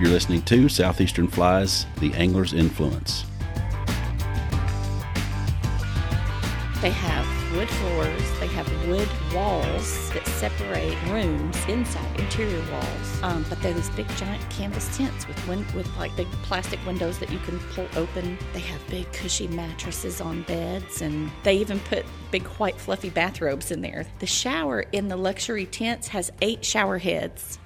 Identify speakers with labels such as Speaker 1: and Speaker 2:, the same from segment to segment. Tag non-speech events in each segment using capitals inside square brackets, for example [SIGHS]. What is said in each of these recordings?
Speaker 1: You're listening to Southeastern Flies, the Angler's Influence.
Speaker 2: They have wood floors, they have wood walls that separate rooms inside, interior walls. Um, but they're these big giant canvas tents with win- with like big plastic windows that you can pull open. They have big cushy mattresses on beds, and they even put big white fluffy bathrobes in there. The shower in the luxury tents has eight shower heads.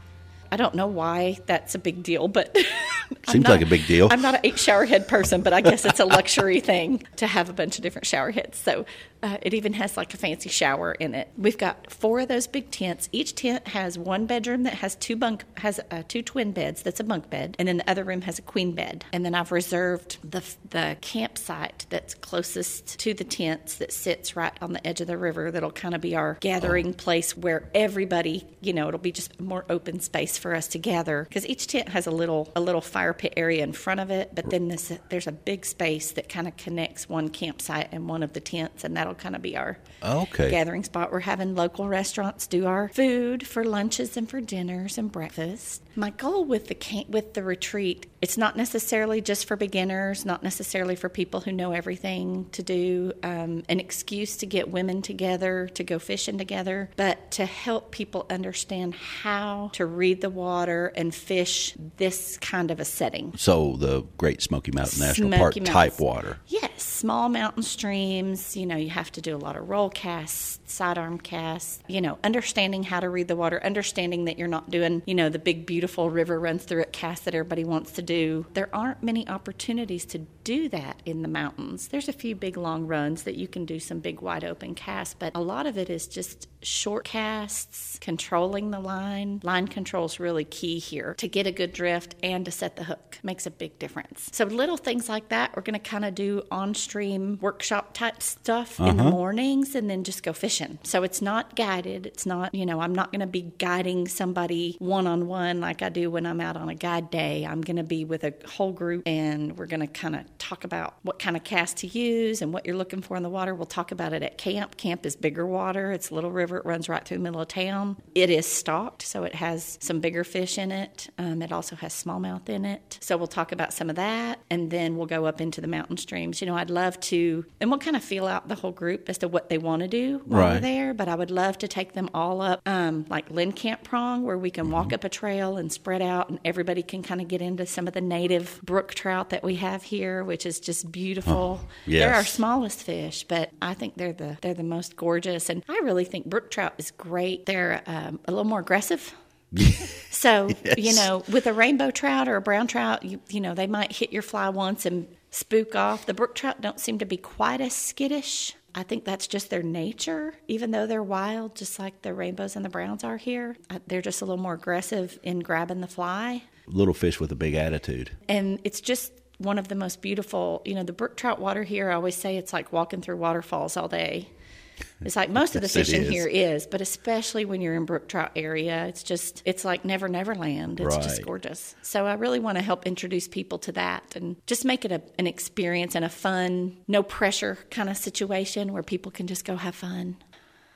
Speaker 2: I don't know why that's a big deal, but [LAUGHS] [LAUGHS]
Speaker 1: Seems
Speaker 2: not-
Speaker 1: like a big deal.
Speaker 2: I'm not an eight shower head person, but I guess it's a luxury [LAUGHS] thing to have a bunch of different shower heads. So uh, it even has like a fancy shower in it. We've got four of those big tents. Each tent has one bedroom that has two bunk has uh, two twin beds. That's a bunk bed, and then the other room has a queen bed. And then I've reserved the the campsite that's closest to the tents that sits right on the edge of the river. That'll kind of be our gathering place where everybody, you know, it'll be just more open space for us to gather because each tent has a little a little fire pit area in front of it, but then this, there's a big space that kind of connects one campsite and one of the tents, and that'll kind of be our
Speaker 1: Okay.
Speaker 2: gathering spot. We're having local restaurants do our food for lunches and for dinners and breakfast. My goal with the camp, with the retreat, it's not necessarily just for beginners, not necessarily for people who know everything to do, um, an excuse to get women together to go fishing together, but to help people understand how to read the water and fish this kind of a setting.
Speaker 1: So the Great Smoky Mountain National
Speaker 2: Smoky
Speaker 1: Park
Speaker 2: Mountains.
Speaker 1: type water.
Speaker 2: Yes, small mountain streams. You know, you have to do a lot of roll casts, sidearm casts. You know, understanding how to read the water, understanding that you're not doing, you know, the big beautiful river runs through it cast that everybody wants to do. There aren't many opportunities to do that in the mountains. There's a few big long runs that you can do some big wide open casts, but a lot of it is just short casts, controlling the line. Line control is really key here to get a good drift and to set the hook makes a big difference. So little things like that, we're going to kind of do on stream workshop type stuff in the mornings and then just go fishing. So it's not guided. It's not, you know, I'm not going to be guiding somebody one on one like I do when I'm out on a guide day. I'm going to be with a whole group and we're going to kind of talk about what kind of cast to use and what you're looking for in the water. We'll talk about it at camp. Camp is bigger water. It's a little river. It runs right through the middle of town. It is stocked, so it has some bigger fish in it. Um, it also has smallmouth in it. So we'll talk about some of that, and then we'll go up into the mountain streams. You know, I'd love to, and we'll kind of feel out the whole group as to what they want to do while we're there. But I would love to take them all up, um, like Lynn Camp Prong, where we can walk up a trail and spread out, and everybody can kind of get into some of the native brook trout that we have here, which is just beautiful. They're our smallest fish, but I think they're the they're the most gorgeous, and I really think brook trout is great. They're um, a little more aggressive. [LAUGHS] So you know, with a rainbow trout or a brown trout, you you know they might hit your fly once and spook off. The brook trout don't seem to be quite as skittish. I think that's just their nature, even though they're wild, just like the rainbows and the browns are here. Uh, They're just a little more aggressive in grabbing the fly
Speaker 1: Little fish with a big attitude.
Speaker 2: and it's just one of the most beautiful you know the brook trout water here i always say it's like walking through waterfalls all day it's like most of the
Speaker 1: Yes,
Speaker 2: fishing
Speaker 1: is.
Speaker 2: here is but especially when you're in brook trout area it's just it's like never never land. It's just gorgeous. So i really want to help introduce people to that and just make it a, an experience and a fun no pressure kind of situation where people can just go have fun.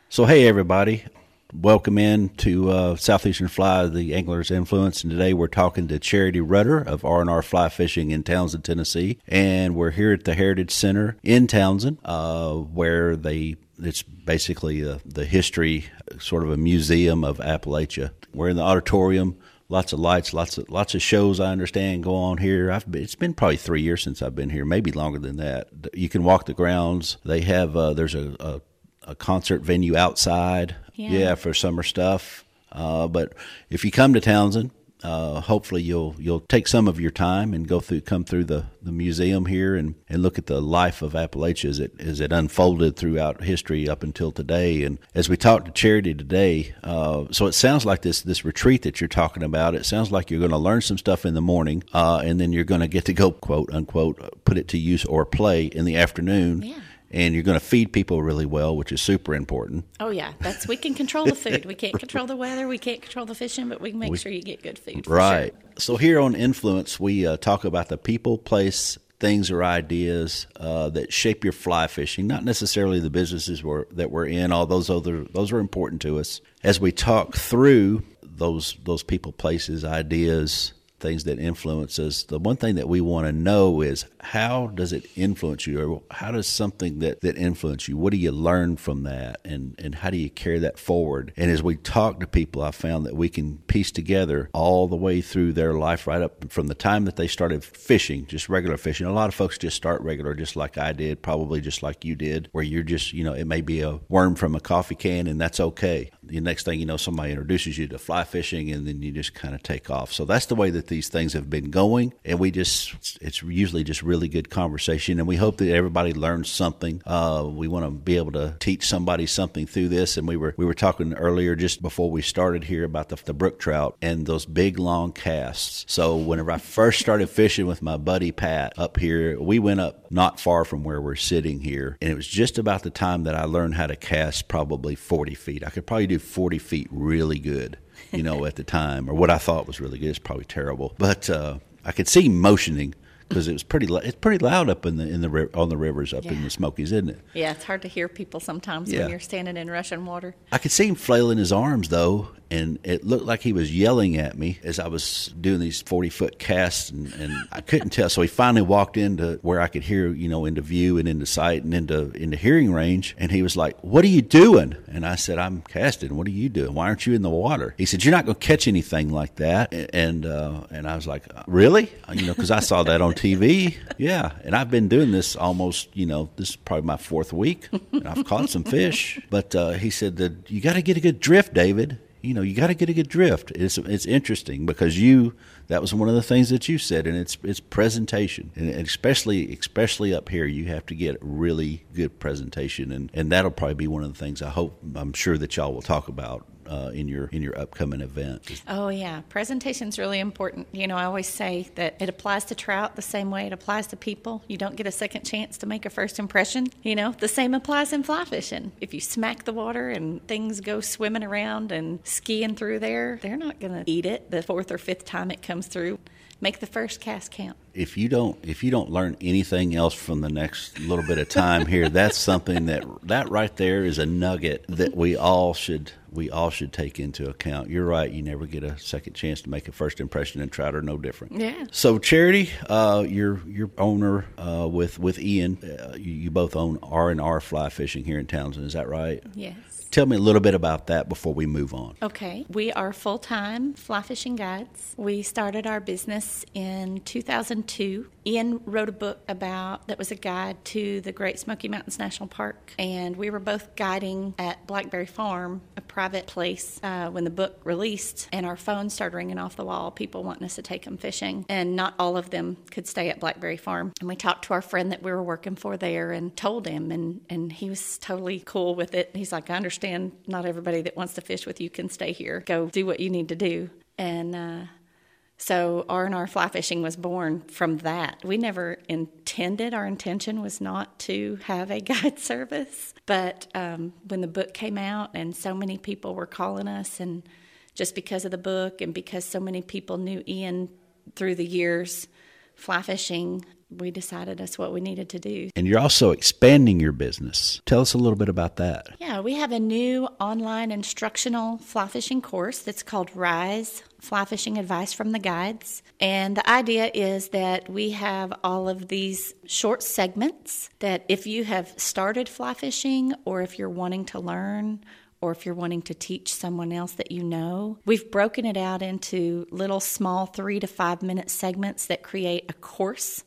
Speaker 1: So hey everybody, welcome in to uh, Southeastern Fly, the Angler's Influence, and today we're talking to Charity Rutter of R&R Fly Fishing in Townsend, Tennessee, and we're here at the Heritage Center in Townsend, uh, where they it's basically uh, the history, sort of a museum of Appalachia. We're in the auditorium. Lots of lights, lots of lots of shows. I understand go on here. I've been, it's been probably three years since I've been here, maybe longer than that. You can walk the grounds. They have uh, there's a, a a concert venue outside.
Speaker 2: Yeah.
Speaker 1: for summer stuff. Uh, but if you come to Townsend, uh, hopefully you'll you'll take some of your time and go through come through the, the museum here and, and look at the life of Appalachia as it as it unfolded throughout history up until today. And as we talked to Charity today, uh, so it sounds like this this retreat that you're talking about. It sounds like you're going to learn some stuff in the morning, uh, and then you're going to get to go quote unquote put it to use or play in the afternoon.
Speaker 2: Yeah.
Speaker 1: And you're going to feed people really well, which is super important.
Speaker 2: oh yeah that's we can control the food we can't control the weather we can't control the fishing but we can make sure you get good food
Speaker 1: Right.
Speaker 2: sure.
Speaker 1: So here on Influence, we uh, talk about the people, place, things, or ideas uh, that shape your fly fishing. Not necessarily the businesses we're, that we're in, all those other those are important to us. As we talk through those those people, places, ideas, things that influence us. The one thing that we want to know is how does it influence you, or how does something that that influence you? What do you learn from that, and and how do you carry that forward? And as we talk to people, I found that we can piece together all the way through their life, right up from the time that they started fishing, just regular fishing. A lot of folks just start regular, just like I did, probably just like you did, where you're just you know it may be a worm from a coffee can, and that's okay. The next thing you know, somebody introduces you to fly fishing, and then you just kind of take off. So that's the way that these things have been going, and we just it's usually just really good conversation, and we hope that everybody learns something. Uh, we want to be able to teach somebody something through this, and we were we were talking earlier just before we started here about the, the brook trout and those big long casts. So whenever I first started fishing with my buddy Pat up here, we went up not far from where we're sitting here, and it was just about the time that I learned how to cast probably 40 feet. I could probably do 40 feet really good you know, at the time, or what I thought was really good. It's probably terrible, but uh, I could see motioning because it was pretty. It's pretty loud up in the in the on the rivers up yeah. in the Smokies, isn't it?
Speaker 2: Yeah, it's hard to hear people sometimes yeah. when you're standing in rushing water.
Speaker 1: I could see him flailing his arms though, and it looked like he was yelling at me as I was doing these 40 foot casts, and, and I couldn't tell. So he finally walked into where I could hear, you know, into view and into sight and into into hearing range, and he was like, "What are you doing?" And I said, "I'm casting. What are you doing? Why aren't you in the water?" He said, "You're not going to catch anything like that." And uh, and I was like, "Really?" You know, because I saw that on TV. Yeah, and I've been doing this almost, you know, this is probably my fourth week, and I've caught some fish. But uh, he said that you got to get a good drift, David you know you got to get a good drift. It's it's interesting because you that was one of the things that you said, and it's it's presentation, and especially especially up here, you have to get really good presentation, and and that'll probably be one of the things I hope I'm sure that y'all will talk about uh, in your in your upcoming event.
Speaker 2: Oh yeah, presentation is really important. You know, I always say that it applies to trout the same way it applies to people. You don't get a second chance to make a first impression. You know, the same applies in fly fishing. If you smack the water and things go swimming around and skiing through there, they're not going to eat it the fourth or fifth time it comes through make the first cast count.
Speaker 1: If you don't if you don't learn anything else from the next little bit of time here, [LAUGHS] that's something that that right there is a nugget that we all should we all should take into account. You're right. You never get a second chance to make a first impression, and trout are no different.
Speaker 2: Yeah.
Speaker 1: So, Charity, uh, you're you're owner uh, with with Ian. Uh, you, you, both own R and R Fly Fishing here in Townsend. Is that right?
Speaker 2: Yes.
Speaker 1: Tell me a little bit about that before we move on.
Speaker 2: Okay. We are full time fly fishing guides. We started our business in 2002. Ian wrote a book about that was a guide to the Great Smoky Mountains National Park, and we were both guiding at Blackberry Farm, a private place, uh, when the book released, and our phones started ringing off the wall, people wanting us to take them fishing, and not all of them could stay at Blackberry Farm. And we talked to our friend that we were working for there and told him, and, and he was totally cool with it. He's like, I understand not everybody that wants to fish with you can stay here. Go do what you need to do. And uh, so R&R fly fishing was born from that. We never intended, our intention was not to have a [LAUGHS] guide service. But um, when the book came out and so many people were calling us, and just because of the book and because so many people knew Ian through the years fly fishing, we decided that's what we needed to do.
Speaker 1: And you're also expanding your business. Tell us a little bit about that.
Speaker 2: Yeah, we have a new online instructional fly fishing course that's called Rise Fly Fishing Advice from the Guides. And the idea is that we have all of these short segments that if you have started fly fishing or if you're wanting to learn or if you're wanting to teach someone else that you know. We've broken it out into little small three to five minute segments that create a course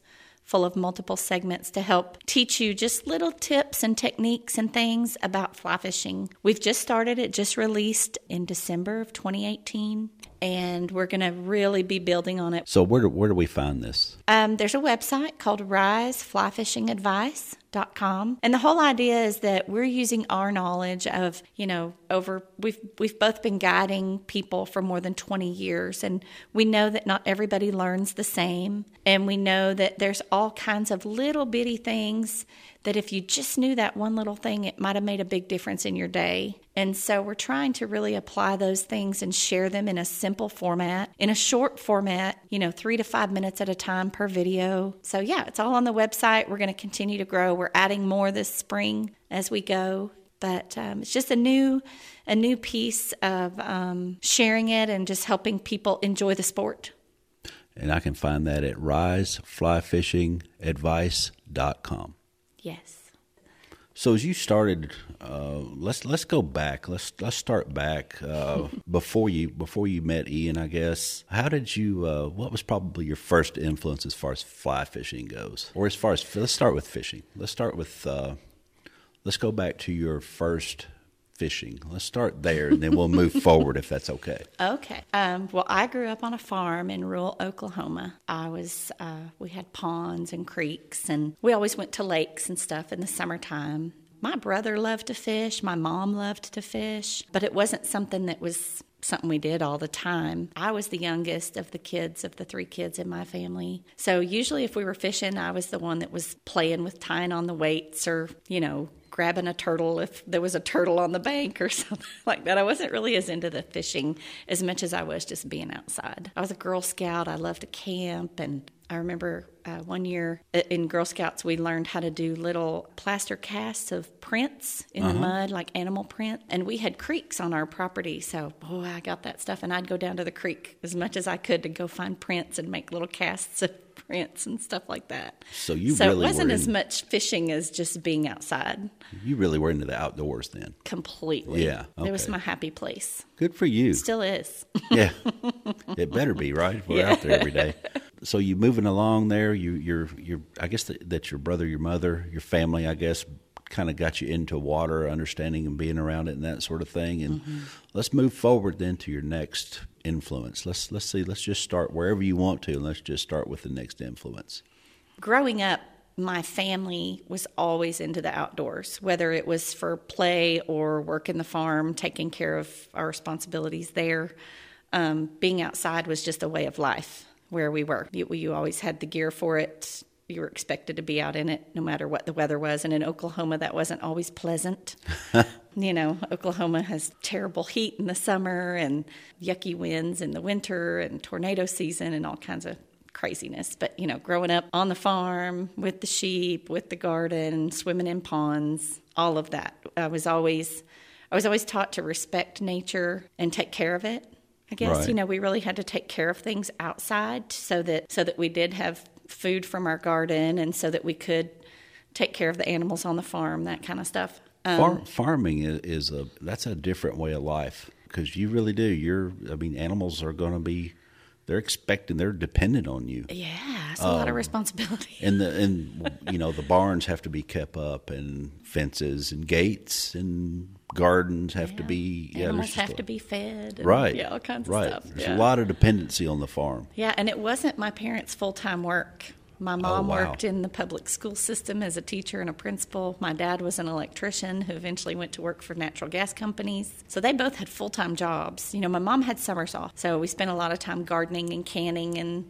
Speaker 2: full of multiple segments to help teach you just little tips and techniques and things about fly fishing. We've just started it, just released in December of 2018 and we're going to really be building on it.
Speaker 1: So, where do, where do we find this?
Speaker 2: Um, there's a website called RiseFlyFishingAdvice.com, and the whole idea is that we're using our knowledge of, you know, over we've we've both been guiding people for more than 20 years, and we know that not everybody learns the same, and we know that there's all kinds of little bitty things that if you just knew that one little thing, it might have made a big difference in your day. And so we're trying to really apply those things and share them in a simple format, in a short format, you know, three to five minutes at a time per video. So, yeah, it's all on the website. We're going to continue to grow. We're adding more this spring as we go. But um, it's just a new, a new piece of um, sharing it and just helping people enjoy the sport.
Speaker 1: And I can find that at riseflyfishingadvice.com.
Speaker 2: Yes.
Speaker 1: So as you started, uh, let's let's go back. Let's let's start back uh, [LAUGHS] before you before you met Ian. I guess how did you? Uh, what was probably your first influence as far as fly fishing goes, or as far as let's start with fishing. Let's start with uh, let's go back to your first fishing. Let's start there, and then we'll move [LAUGHS] forward if that's okay.
Speaker 2: Okay. Um, well, I grew up on a farm in rural Oklahoma. I was uh, we had ponds and creeks, and we always went to lakes and stuff in the summertime. My brother loved to fish. My mom loved to fish, but it wasn't something that was something we did all the time. I was the youngest of the kids, of the three kids in my family. So usually, if we were fishing, I was the one that was playing with tying on the weights or, you know, grabbing a turtle if there was a turtle on the bank or [LAUGHS] something like that. I wasn't really as into the fishing as much as I was just being outside. I was a Girl Scout. I loved to camp and I remember uh, one year in Girl Scouts, we learned how to do little plaster casts of prints in uh-huh. the mud, like animal print. And we had creeks on our property. So, boy, I got that stuff. And I'd go down to the creek as much as I could to go find prints and make little casts of prints and stuff like that.
Speaker 1: So you
Speaker 2: so
Speaker 1: really
Speaker 2: it wasn't
Speaker 1: in,
Speaker 2: as much fishing as just being outside.
Speaker 1: You really were into the outdoors then.
Speaker 2: Completely.
Speaker 1: Yeah.
Speaker 2: Okay. It was my happy place.
Speaker 1: Good for you.
Speaker 2: Still is. [LAUGHS]
Speaker 1: yeah. It better be right. We're yeah. out there every day. [LAUGHS] So you moving along there. You you're you're. I guess that, that your brother, your mother, your family. I guess kind of got you into water, understanding and being around it, and that sort of thing. And mm-hmm. let's move forward then to your next influence. Let's let's see. Let's just start wherever you want to. Let's just start with the next influence.
Speaker 2: Growing up, my family was always into the outdoors, whether it was for play or work in the farm, taking care of our responsibilities there. Um, being outside was just a way of life where we were. You, you always had the gear for it you were expected to be out in it no matter what the weather was. And in Oklahoma, that wasn't always pleasant. [LAUGHS] you know, Oklahoma has terrible heat in the summer and yucky winds in the winter and tornado season and all kinds of craziness. But, you know, growing up on the farm with the sheep, with the garden, swimming in ponds, all of that, I was always. I was always taught to respect nature and take care of it. I guess right. you know we really had to take care of things outside so that so that we did have food from our garden and so that we could take care of the animals on the farm, that kind of stuff.
Speaker 1: Um, Far- farming is, is a that's a different way of life because you really do. You're, I mean, animals are going to be they're expecting they're dependent on you
Speaker 2: yeah it's a um, lot of um, responsibility
Speaker 1: and the and [LAUGHS] you know the barns have to be kept up and fences and gates and gardens have
Speaker 2: yeah.
Speaker 1: to be
Speaker 2: yeah animals have to be fed and,
Speaker 1: right
Speaker 2: yeah all kinds
Speaker 1: right.
Speaker 2: of stuff
Speaker 1: there's
Speaker 2: yeah.
Speaker 1: a lot of dependency on the farm
Speaker 2: yeah and it wasn't my parents full-time work my oh, mom
Speaker 1: oh, wow.
Speaker 2: worked in the public school system as a teacher and a principal. My dad was an electrician who eventually went to work for natural gas companies. So they both had full time jobs. You know, my mom had summers off. So we spent a lot of time gardening and canning and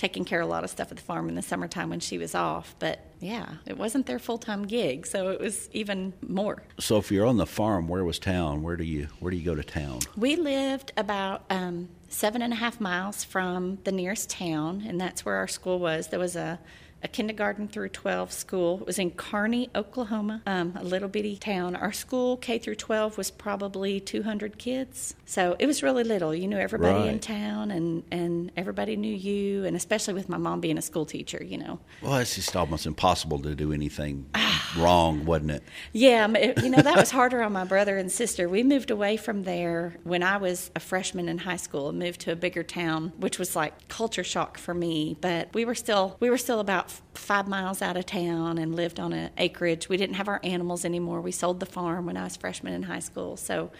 Speaker 2: taking care of a lot of stuff at the farm in the summertime when she was off. But yeah, it wasn't their full time gig, so it was even more.
Speaker 1: So if you're on the farm, where was town? Where do you where do you go to town?
Speaker 2: We lived about um, seven and a half miles from the nearest town, and that's where our school was. There was a a kindergarten through 12 school. It was in Carney, Oklahoma, um, a little bitty town. Our school, K through 12, was probably 200 kids. So it was really little. You knew everybody
Speaker 1: right.
Speaker 2: in town, and, and everybody knew you, and especially with my mom being a school teacher, you know.
Speaker 1: Well, it's just almost impossible to do anything [SIGHS] wrong, wasn't it?
Speaker 2: Yeah, you know, that was harder on my brother and sister. We moved away from there when I was a freshman in high school and moved to a bigger town, which was like culture shock for me. But we were still we were still about five miles out of town and lived on an acreage. We didn't have our animals anymore. We sold the farm when I was freshman in high school, so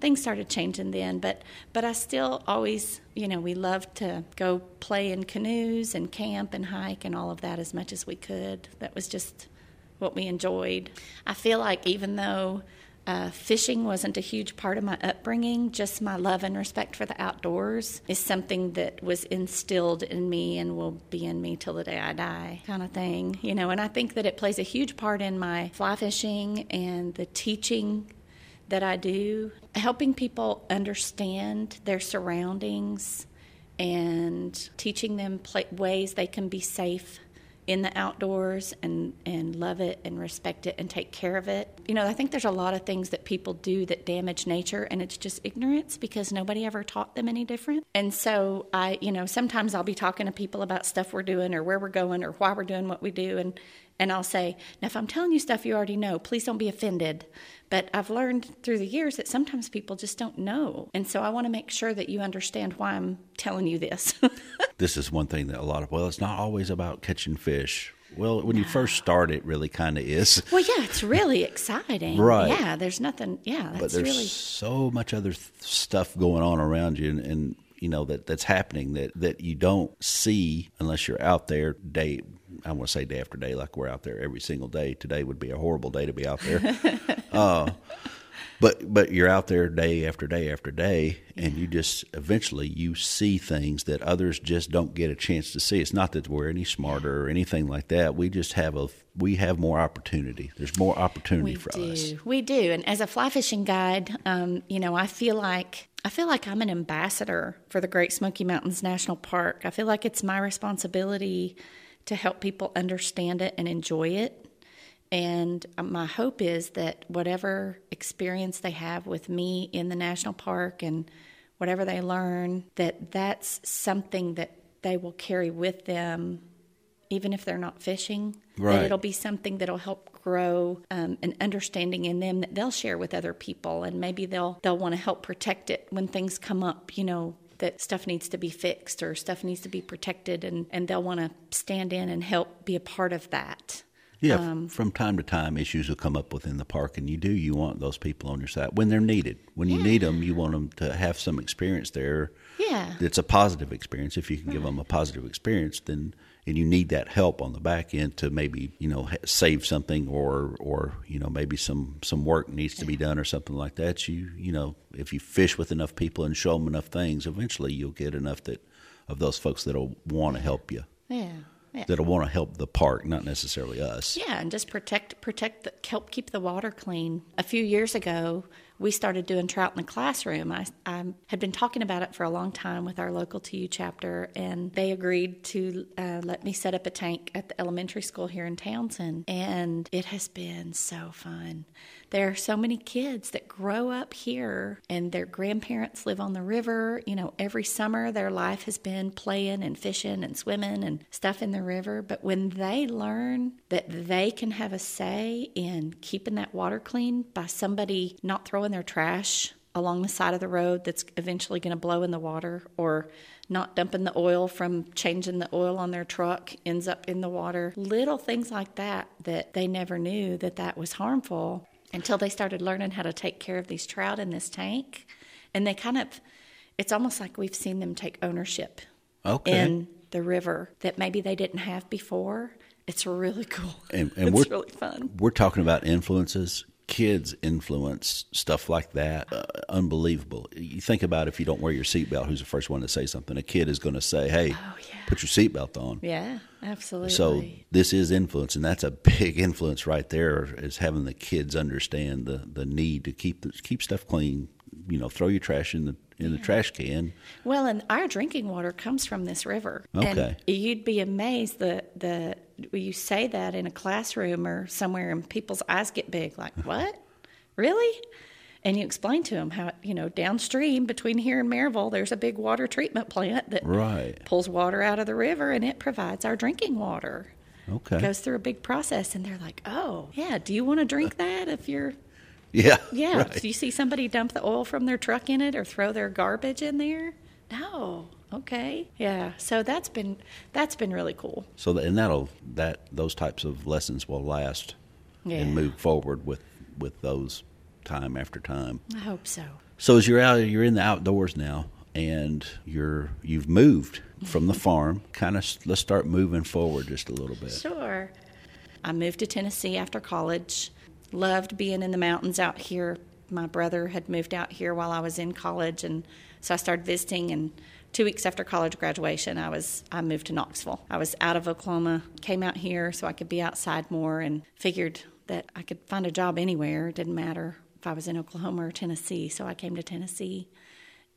Speaker 2: things started changing then. But but I still always, you know, we loved to go play in canoes and camp and hike and all of that as much as we could. That was just what we enjoyed. I feel like even though uh, fishing wasn't a huge part of my upbringing. Just my love and respect for the outdoors is something that was instilled in me and will be in me till the day I die, kind of thing. You know, and I think that it plays a huge part in my fly fishing and the teaching that I do, helping people understand their surroundings and teaching them ways they can be safe in the outdoors and, and love it and respect it and take care of it. You know, I think there's a lot of things that people do that damage nature and it's just ignorance because nobody ever taught them any different. And so I, you know, sometimes I'll be talking to people about stuff we're doing or where we're going or why we're doing what we do and and I'll say, now if I'm telling you stuff you already know, please don't be offended. But I've learned through the years that sometimes people just don't know. And so I want to make sure that you understand why I'm telling you this. [LAUGHS]
Speaker 1: this is one thing that a lot of, well, it's not always about catching fish. Well, when you first start, it really kind of is.
Speaker 2: Well, yeah, it's really exciting.
Speaker 1: right.
Speaker 2: Yeah, there's nothing, yeah, that's
Speaker 1: but there's
Speaker 2: really.
Speaker 1: so much other th- stuff going on around you and, and you know that that's happening that that you don't see unless you're out there day I want to say day after day like we're out there every single day. Today would be a horrible day to be out there. [LAUGHS] uh, but but you're out there day after day after day and you just eventually you see things that others just don't get a chance to see it's not that we're any smarter or anything like that we just have a we have more opportunity there's more opportunity
Speaker 2: we
Speaker 1: for
Speaker 2: do.
Speaker 1: us
Speaker 2: We do. And as a fly fishing guide, um, you know, I feel like I feel like I'm an ambassador for the Great Smoky Mountains National Park. I feel like it's my responsibility to help people understand it and enjoy it. And um, my hope is that whatever experience they have with me in the national park and whatever they learn, that that's something that they will carry with them even if they're not fishing.
Speaker 1: Right.
Speaker 2: That it'll be something that'll help grow um, an understanding in them that they'll share with other people, and maybe they'll they'll want to help protect it when things come up. You know that stuff needs to be fixed or stuff needs to be protected, and and they'll want to stand in and help be a part of that.
Speaker 1: Yeah,
Speaker 2: Um,
Speaker 1: from time to time, issues will come up within the park, and you do you want those people on your side when they're needed. When you need them, you want them to have some experience there.
Speaker 2: Yeah.
Speaker 1: it's a positive experience. If you can give them a positive experience, then and you need that help on the back end to maybe you know save something or or you know maybe some some work needs to be done or something like that. You you know if you fish with enough people and show them enough things, eventually you'll get enough that of those folks that'll want to help you.
Speaker 2: Yeah. Yeah.
Speaker 1: That'll want to help the park, not necessarily us.
Speaker 2: Yeah, and just protect protect the, help keep the water clean. A few years ago, we started doing trout in the classroom. I, I had been talking about it for a long time with our local TU chapter, and they agreed to uh, let me set up a tank at the elementary school here in Townsend, and it has been so fun. There are so many kids that grow up here, and their grandparents live on the river. You know, every summer their life has been playing and fishing and swimming and stuff in the river. But when they learn that they can have a say in keeping that water clean by somebody not throwing their trash along the side of the road that's eventually going to blow in the water or not dumping the oil from changing the oil on their truck ends up in the water little things like that that they never knew that that was harmful until they started learning how to take care of these trout in this tank and they kind of it's almost like we've seen them take ownership
Speaker 1: Okay.
Speaker 2: in the river that maybe they didn't have before it's really cool
Speaker 1: And- and [LAUGHS]
Speaker 2: it's
Speaker 1: we're-
Speaker 2: really fun
Speaker 1: We're talking about influences. Kids influence stuff like that. Uh, unbelievable. You think about if you don't wear your seatbelt, who's the first one to say something? A kid is going to say, "Hey,
Speaker 2: Oh, yeah.
Speaker 1: put your seatbelt on."
Speaker 2: yeah absolutely
Speaker 1: So this is influence, and that's a big influence right there. Is having the kids understand the, the need to keep the, keep stuff clean. You know, throw your trash in the in the trash can.
Speaker 2: Well, and our drinking water comes from this river.
Speaker 1: Okay.
Speaker 2: And you'd be amazed the the you say that in a classroom or somewhere, and people's eyes get big, like [LAUGHS] what? Really? And you explain to them how you know downstream between here and Maryville, there's a big water treatment plant that
Speaker 1: Right.
Speaker 2: pulls water out of the river, and it provides our drinking water.
Speaker 1: Okay.
Speaker 2: Goes through a big process, and they're like, "Oh, yeah. Do you want to drink that if you're [LAUGHS]
Speaker 1: Yeah.
Speaker 2: yeah.
Speaker 1: Right.
Speaker 2: Do you see somebody dump the oil from their truck in it or throw their garbage in there? No. Okay. Yeah. So that's been that's been really cool.
Speaker 1: So and that'll that those types of lessons will last
Speaker 2: Yeah.
Speaker 1: and move forward with with those time after time.
Speaker 2: I hope so.
Speaker 1: So as you're out, you're in the outdoors now, and you're you've moved from the farm. Kind of let's start moving forward just a little bit.
Speaker 2: Sure. I moved to Tennessee after college. Loved being in the mountains out here. My brother had moved out here while I was in college, and so I started visiting. And two weeks after college graduation, I was I moved to Knoxville. I was out of Oklahoma, came out here so I could be outside more, and figured that I could find a job anywhere. It didn't matter if I was in Oklahoma or Tennessee. So I came to Tennessee,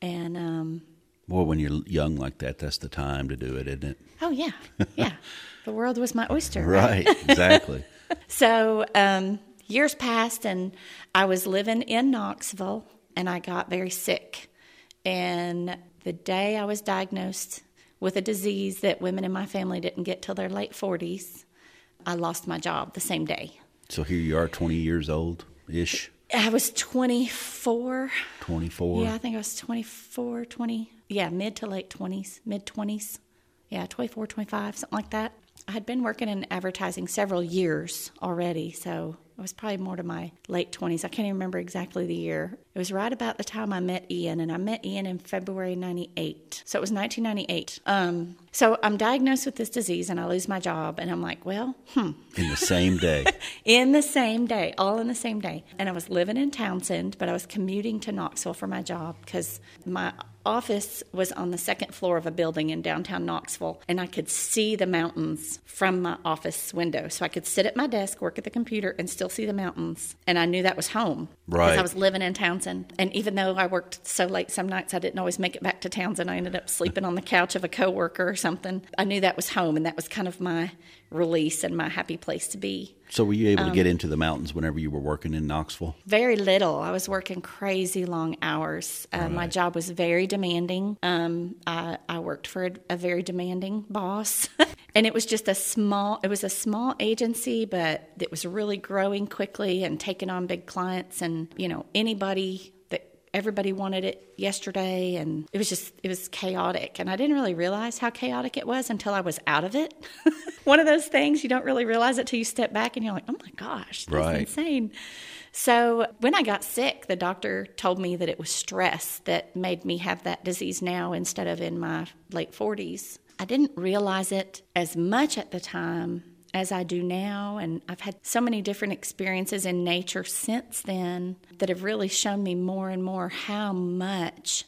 Speaker 2: and um,
Speaker 1: Well, when you're young like that, that's the time to do it, isn't it?
Speaker 2: Oh, yeah. Yeah. [LAUGHS] the world was my oyster.
Speaker 1: Right, exactly. [LAUGHS]
Speaker 2: So um, years passed, and I was living in Knoxville, and I got very sick. And the day I was diagnosed with a disease that women in my family didn't get till their late 40s, I lost my job the same day.
Speaker 1: so here you are, 20 years old ish,
Speaker 2: I was 24.
Speaker 1: 24.
Speaker 2: Yeah, I think I was 24, 20. Yeah, mid to late 20s, mid 20s. Yeah, 24, 25, something like that. I had been working in advertising several years already, so it was probably more to my late 20s. I can't even remember exactly the year. It was right about the time I met Ian, and I met Ian in February 98. So it was 1998. Um, so I'm diagnosed with this disease, and I lose my job, and I'm like, well, hmm,
Speaker 1: In the same day. [LAUGHS]
Speaker 2: in the same day, all in the same day. And I was living in Townsend, but I was commuting to Knoxville for my job because my office was on the second floor of a building in downtown Knoxville, and I could see the mountains from my office window. So I could sit at my desk, work at the computer, and still see the mountains. And I knew that was home because I was living in Townsend. And even though I worked so late some nights, I didn't always make it back to Townsend. I ended up sleeping on the couch of a coworker or something. I knew that was home, and that was kind of my release and my happy place to be.
Speaker 1: So were you able to
Speaker 2: Um,
Speaker 1: get into the mountains whenever you were working in Knoxville?
Speaker 2: Very little. I was working crazy long hours. Uh, My job was very demanding. Um, I, I worked for a, a very demanding boss, [LAUGHS] and it was just a small. It was a small agency, but it was really growing quickly and taking on big clients. And you know, anybody everybody wanted it yesterday, and it was just it was chaotic. And I didn't really realize how chaotic it was until I was out of it. [LAUGHS] One of those things you don't really realize it till you step back and you're like, oh my gosh, that's
Speaker 1: Right.
Speaker 2: insane. So when I got sick, the doctor told me that it was stress that made me have that disease now instead of in my late 40s. I didn't realize it as much at the time as I do now. And I've had so many different experiences in nature since then that have really shown me more and more how much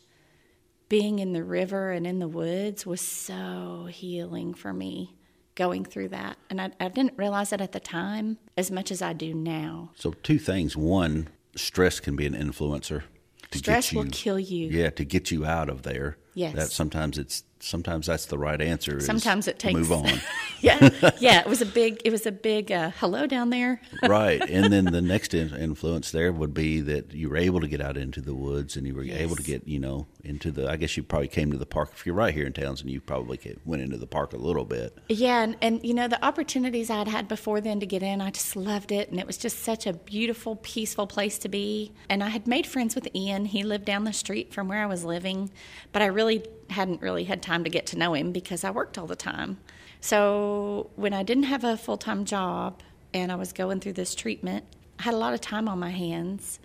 Speaker 2: being in the river and in the woods was so healing for me going through that. And I, I didn't realize it at the time as much as I do now.
Speaker 1: So two things. One, stress can be an influencer. To
Speaker 2: Stress
Speaker 1: you,
Speaker 2: will kill you.
Speaker 1: Yeah, to get you out of there.
Speaker 2: Yes.
Speaker 1: That sometimes it's sometimes that's the right answer. is
Speaker 2: Sometimes it takes
Speaker 1: move on. [LAUGHS]
Speaker 2: yeah, yeah. It was a big. It was a big uh, hello down there. [LAUGHS]
Speaker 1: right. And then the next in- influence there would be that you were able to get out into the woods and you were able to get, you know, into the, I guess you probably came to the park. If you're right here in Townsend, you probably ca- went into the park a little bit.
Speaker 2: Yeah, and, and you know the opportunities I'd had before then to get in, I just loved it, and it was just such a beautiful, peaceful place to be. And I had made friends with Ian. He lived down the street from where I was living, but I really hadn't really had time to get to know him because I worked all the time. So when I didn't have a full time job and I was going through this treatment, I had a lot of time on my hands.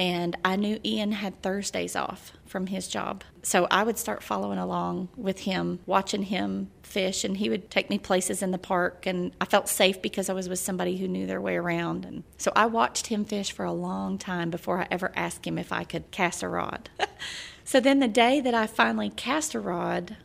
Speaker 2: And I knew Ian had Thursdays off from his job. So I would start following along with him, watching him fish, and he would take me places in the park. And I felt safe because I was with somebody who knew their way around. And so I watched him fish for a long time before I ever asked him if I could cast a rod. [LAUGHS] so then the day that I finally cast a rod,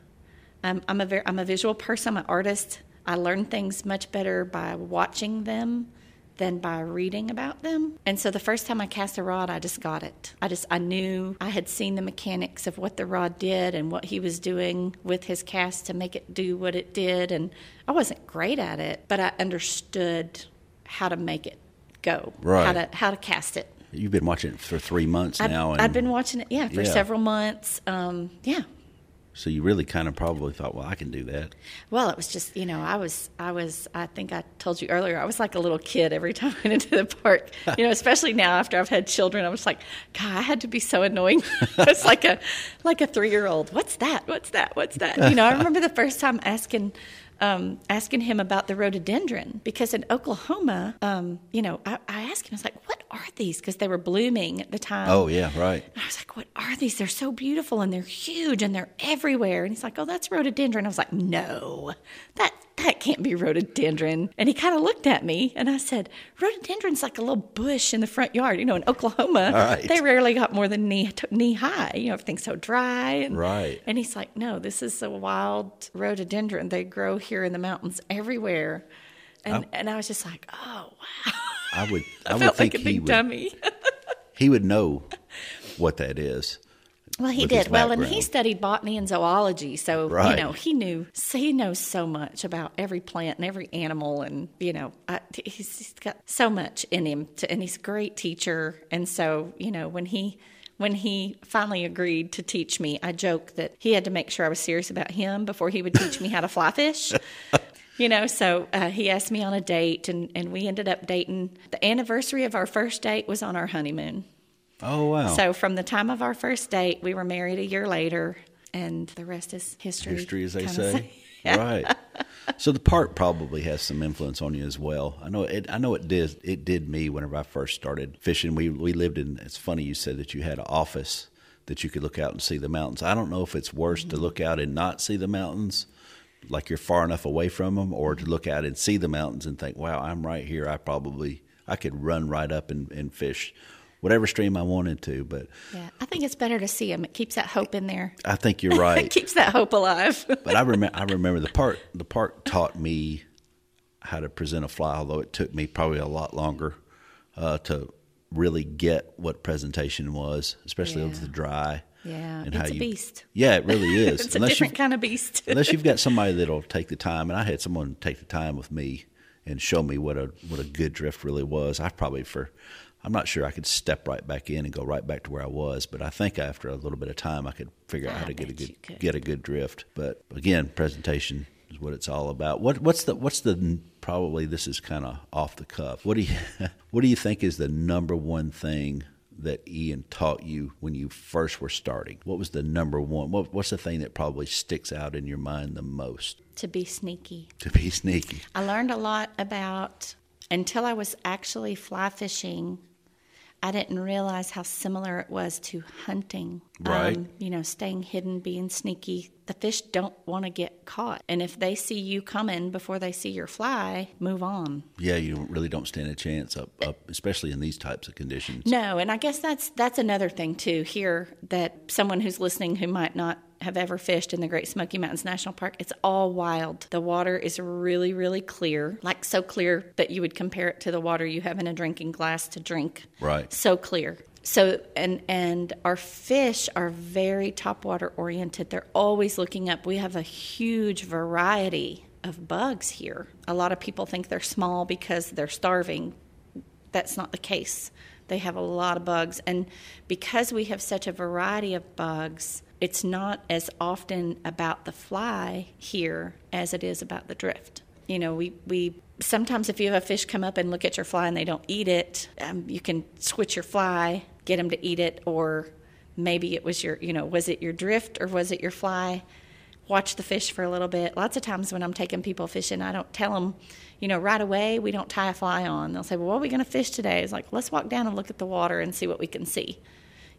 Speaker 2: um, I'm a very, I'm a visual person. I'm an artist. I learn things much better by watching them than by reading about them. And so the first time I cast a rod, I just got it. I just I knew I had seen the mechanics of what the rod did and what he was doing with his cast to make it do what it did. And I wasn't great at it, but I understood how to make it go, how
Speaker 1: Right.
Speaker 2: to how to cast it.
Speaker 1: You've been watching it for three months
Speaker 2: I'd,
Speaker 1: now. And
Speaker 2: I've been watching it, yeah, for
Speaker 1: Yeah.
Speaker 2: several months. Um, yeah,
Speaker 1: So you really kind of probably thought, well, I can do that.
Speaker 2: Well, it was just, you know, I was, I was, I think I told you earlier, I was like a little kid every [LAUGHS] time I went into the park. You know, especially now after I've had children, I was like, God, I had to be so annoying. [LAUGHS] it's like a, like a three year old. What's that? What's that? What's that? You know, I [LAUGHS] remember the first time asking, um, asking him about the rhododendron because in Oklahoma, um, you know, I, I asked him, I was like, what are these? Because they were blooming at the time.
Speaker 1: Oh, yeah, right.
Speaker 2: And I was like, what are these? They're so beautiful and they're huge and they're everywhere. And he's like, oh, that's rhododendron. I was like, no, that that can't be rhododendron. And he kind of looked at me and I said, rhododendron's like a little bush in the front yard. You know, in Oklahoma, [LAUGHS]
Speaker 1: Right.
Speaker 2: they rarely got more than knee, knee high. You know, everything's so dry. And,
Speaker 1: Right.
Speaker 2: And he's like, no, this is a wild rhododendron. They grow here in the mountains everywhere. And, and I was just like, oh, wow.
Speaker 1: I would, [LAUGHS] I,
Speaker 2: I,
Speaker 1: would think
Speaker 2: like
Speaker 1: he would,
Speaker 2: dummy.
Speaker 1: he would know what that is.
Speaker 2: Well, he did well, and he studied botany and zoology, so
Speaker 1: Right.
Speaker 2: you know he knew. So he knows so much about every plant and every animal, and you know I, he's, he's got so much in him, to, and he's a great teacher. And so you know when he when he finally agreed to teach me, I joke that he had to make sure I was serious about him before he would teach me how to fly fish. [LAUGHS] You know, so uh, he asked me on a date, and, and we ended up dating. The anniversary of our first date was on our honeymoon.
Speaker 1: Oh wow!
Speaker 2: So from the time of our first date, we were married a year later, and the rest is history.
Speaker 1: history, as they say. [LAUGHS] Right. So the park probably has some influence on you as well. I know it. I know it did. It did me whenever I first started fishing. We we lived in. It's funny you said that you had an office that you could look out and see the mountains. I don't know if it's worse
Speaker 2: Mm-hmm.
Speaker 1: to look out and not see the mountains, like you're far enough away from them, or to look out and see the mountains and think, "Wow, I'm right here. I probably I could run right up and, and fish." Whatever stream I wanted to, but
Speaker 2: Yeah, I think it's better to see them. It keeps that hope in there.
Speaker 1: I think you're [LAUGHS] right.
Speaker 2: It keeps that hope alive. [LAUGHS]
Speaker 1: but I remember I remember the park the park taught me how to present a fly, although it took me probably a lot longer uh, to really get what presentation was, especially with
Speaker 2: Yeah.
Speaker 1: the dry.
Speaker 2: yeah,
Speaker 1: and
Speaker 2: it's
Speaker 1: how
Speaker 2: a
Speaker 1: you-
Speaker 2: beast.
Speaker 1: Yeah, it really [LAUGHS] is.
Speaker 2: It's a
Speaker 1: unless
Speaker 2: different
Speaker 1: you've,
Speaker 2: kind of beast.
Speaker 1: unless you've got somebody that'll take the time, and I had someone take the time with me and show me what a what a good drift really was. I probably for I'm not sure I could step right back in and go right back to where I was, but I think after a little bit of time I could figure out
Speaker 2: I
Speaker 1: how to get a good get a good drift. But again, presentation is what it's all about. What what's the what's the probably this is kind of off the cuff. What do you [LAUGHS] what do you think is the number one thing that Ian taught you when you first were starting? What was the number one? What, what's the thing that probably sticks out in your mind the most?
Speaker 2: to be sneaky.
Speaker 1: To be sneaky.
Speaker 2: I learned a lot about until I was actually fly fishing. I didn't realize how similar it was to hunting.
Speaker 1: Right.
Speaker 2: Um, you know, staying hidden, being sneaky. The fish don't want to get caught. And if they see you coming before they see your fly, move on.
Speaker 1: Yeah, you don't- really don't stand a chance up, up, especially in these types of conditions.
Speaker 2: No, and I guess that's that's another thing too here that someone who's listening who might not have ever fished in the Great Smoky Mountains National Park, it's all wild. The water is really really clear, like so clear that you would compare it to the water you have in a drinking glass to drink.
Speaker 1: Right.
Speaker 2: So clear. So and and our fish are very topwater oriented. They're always looking up. We have a huge variety of bugs here. A lot of people think they're small because they're starving, that's not the case. They have a lot of bugs. And because we have such a variety of bugs, it's not as often about the fly here as it is about the drift. You know, we, we sometimes if you have a fish come up and look at your fly and they don't eat it, um, you can switch your fly, get them to eat it, or maybe it was your, you know, was it your drift or was it your fly? watch the fish for a little bit. Lots of times when I'm taking people fishing, I don't tell them, you know, right away, we don't tie a fly on. They'll say, well, what are we going to fish today? It's like, let's walk down and look at the water and see what we can see.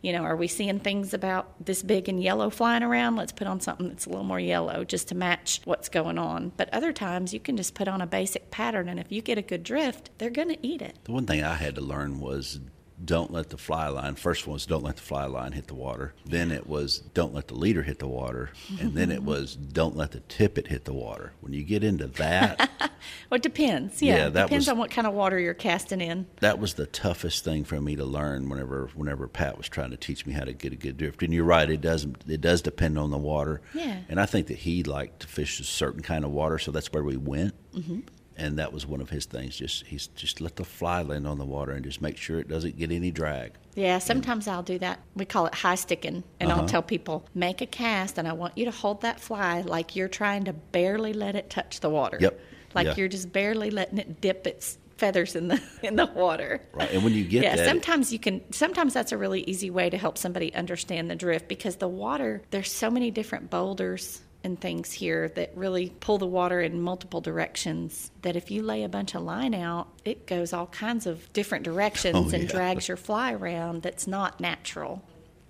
Speaker 2: You know, are we seeing things about this big and yellow flying around? Let's put on something that's a little more yellow just to match what's going on. But other times you can just put on a basic pattern, and if you get a good drift, they're going to eat it.
Speaker 1: The one thing I had to learn was don't let the fly line. First one was don't let the fly line hit the water. Then it was don't let the leader hit the water, and then it was don't let the tippet hit the water. When you get into that, [LAUGHS]
Speaker 2: Well, it depends. Yeah,
Speaker 1: Yeah, that
Speaker 2: depends
Speaker 1: was-
Speaker 2: on what kind of water you're casting in.
Speaker 1: that was the toughest thing for me to learn. Whenever whenever Pat was trying to teach me how to get a good drift, and you're right, it does it does depend on the water.
Speaker 2: Yeah.
Speaker 1: And I think that he liked to fish a certain kind of water, so that's where we went. Mm-hmm. And that was one of his things. Just he's just let the fly land on the water and just make sure it doesn't get any drag.
Speaker 2: Yeah, sometimes I'll do that. We call it high sticking. And
Speaker 1: Uh-huh.
Speaker 2: I'll tell people, make a cast, and I want you to hold that fly like you're trying to barely let it touch the water.
Speaker 1: Yep.
Speaker 2: Like
Speaker 1: Yeah.
Speaker 2: you're just barely letting it dip its feathers in the [LAUGHS] in the water.
Speaker 1: Right. And when you get
Speaker 2: yeah,
Speaker 1: that,
Speaker 2: sometimes you can. Sometimes that's a really easy way to help somebody understand the drift because the water. There's so many different boulders and things here that really pull the water in multiple directions. That if you lay a bunch of line out, it goes all kinds of different [LAUGHS] oh, directions
Speaker 1: Oh,
Speaker 2: and
Speaker 1: yeah.
Speaker 2: drags your fly around. That's not natural.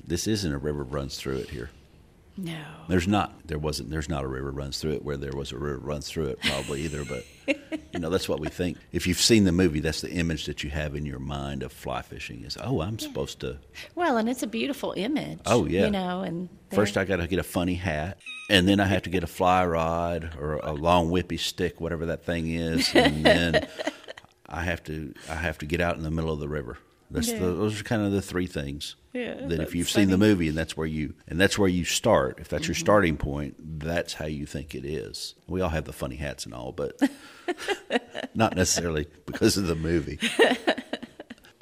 Speaker 1: this isn't a river runs through it here.
Speaker 2: No.
Speaker 1: There's not. There wasn't. There's not a river runs through it where there was a river runs through it probably either. But [LAUGHS] you know that's what we think. If you've seen the movie, that's the image that you have in your mind of fly fishing. Is oh, I'm supposed to.
Speaker 2: Well, and it's a beautiful image.
Speaker 1: Oh, yeah.
Speaker 2: You know, and
Speaker 1: First, I got to get a funny hat, and then I have to get a fly rod or a long whippy stick, whatever that thing is, and then [LAUGHS] I have to I have to get out in the middle of the river. That's
Speaker 2: Yeah.
Speaker 1: the, those are kind of the three things.
Speaker 2: Yeah,
Speaker 1: That if you've seen the movie and that's where you and that's where you start, if that's your
Speaker 2: Mm-hmm.
Speaker 1: starting point, that's how you think it is. We all have the funny hats and all, but [LAUGHS] [LAUGHS] not necessarily because of the movie. [LAUGHS]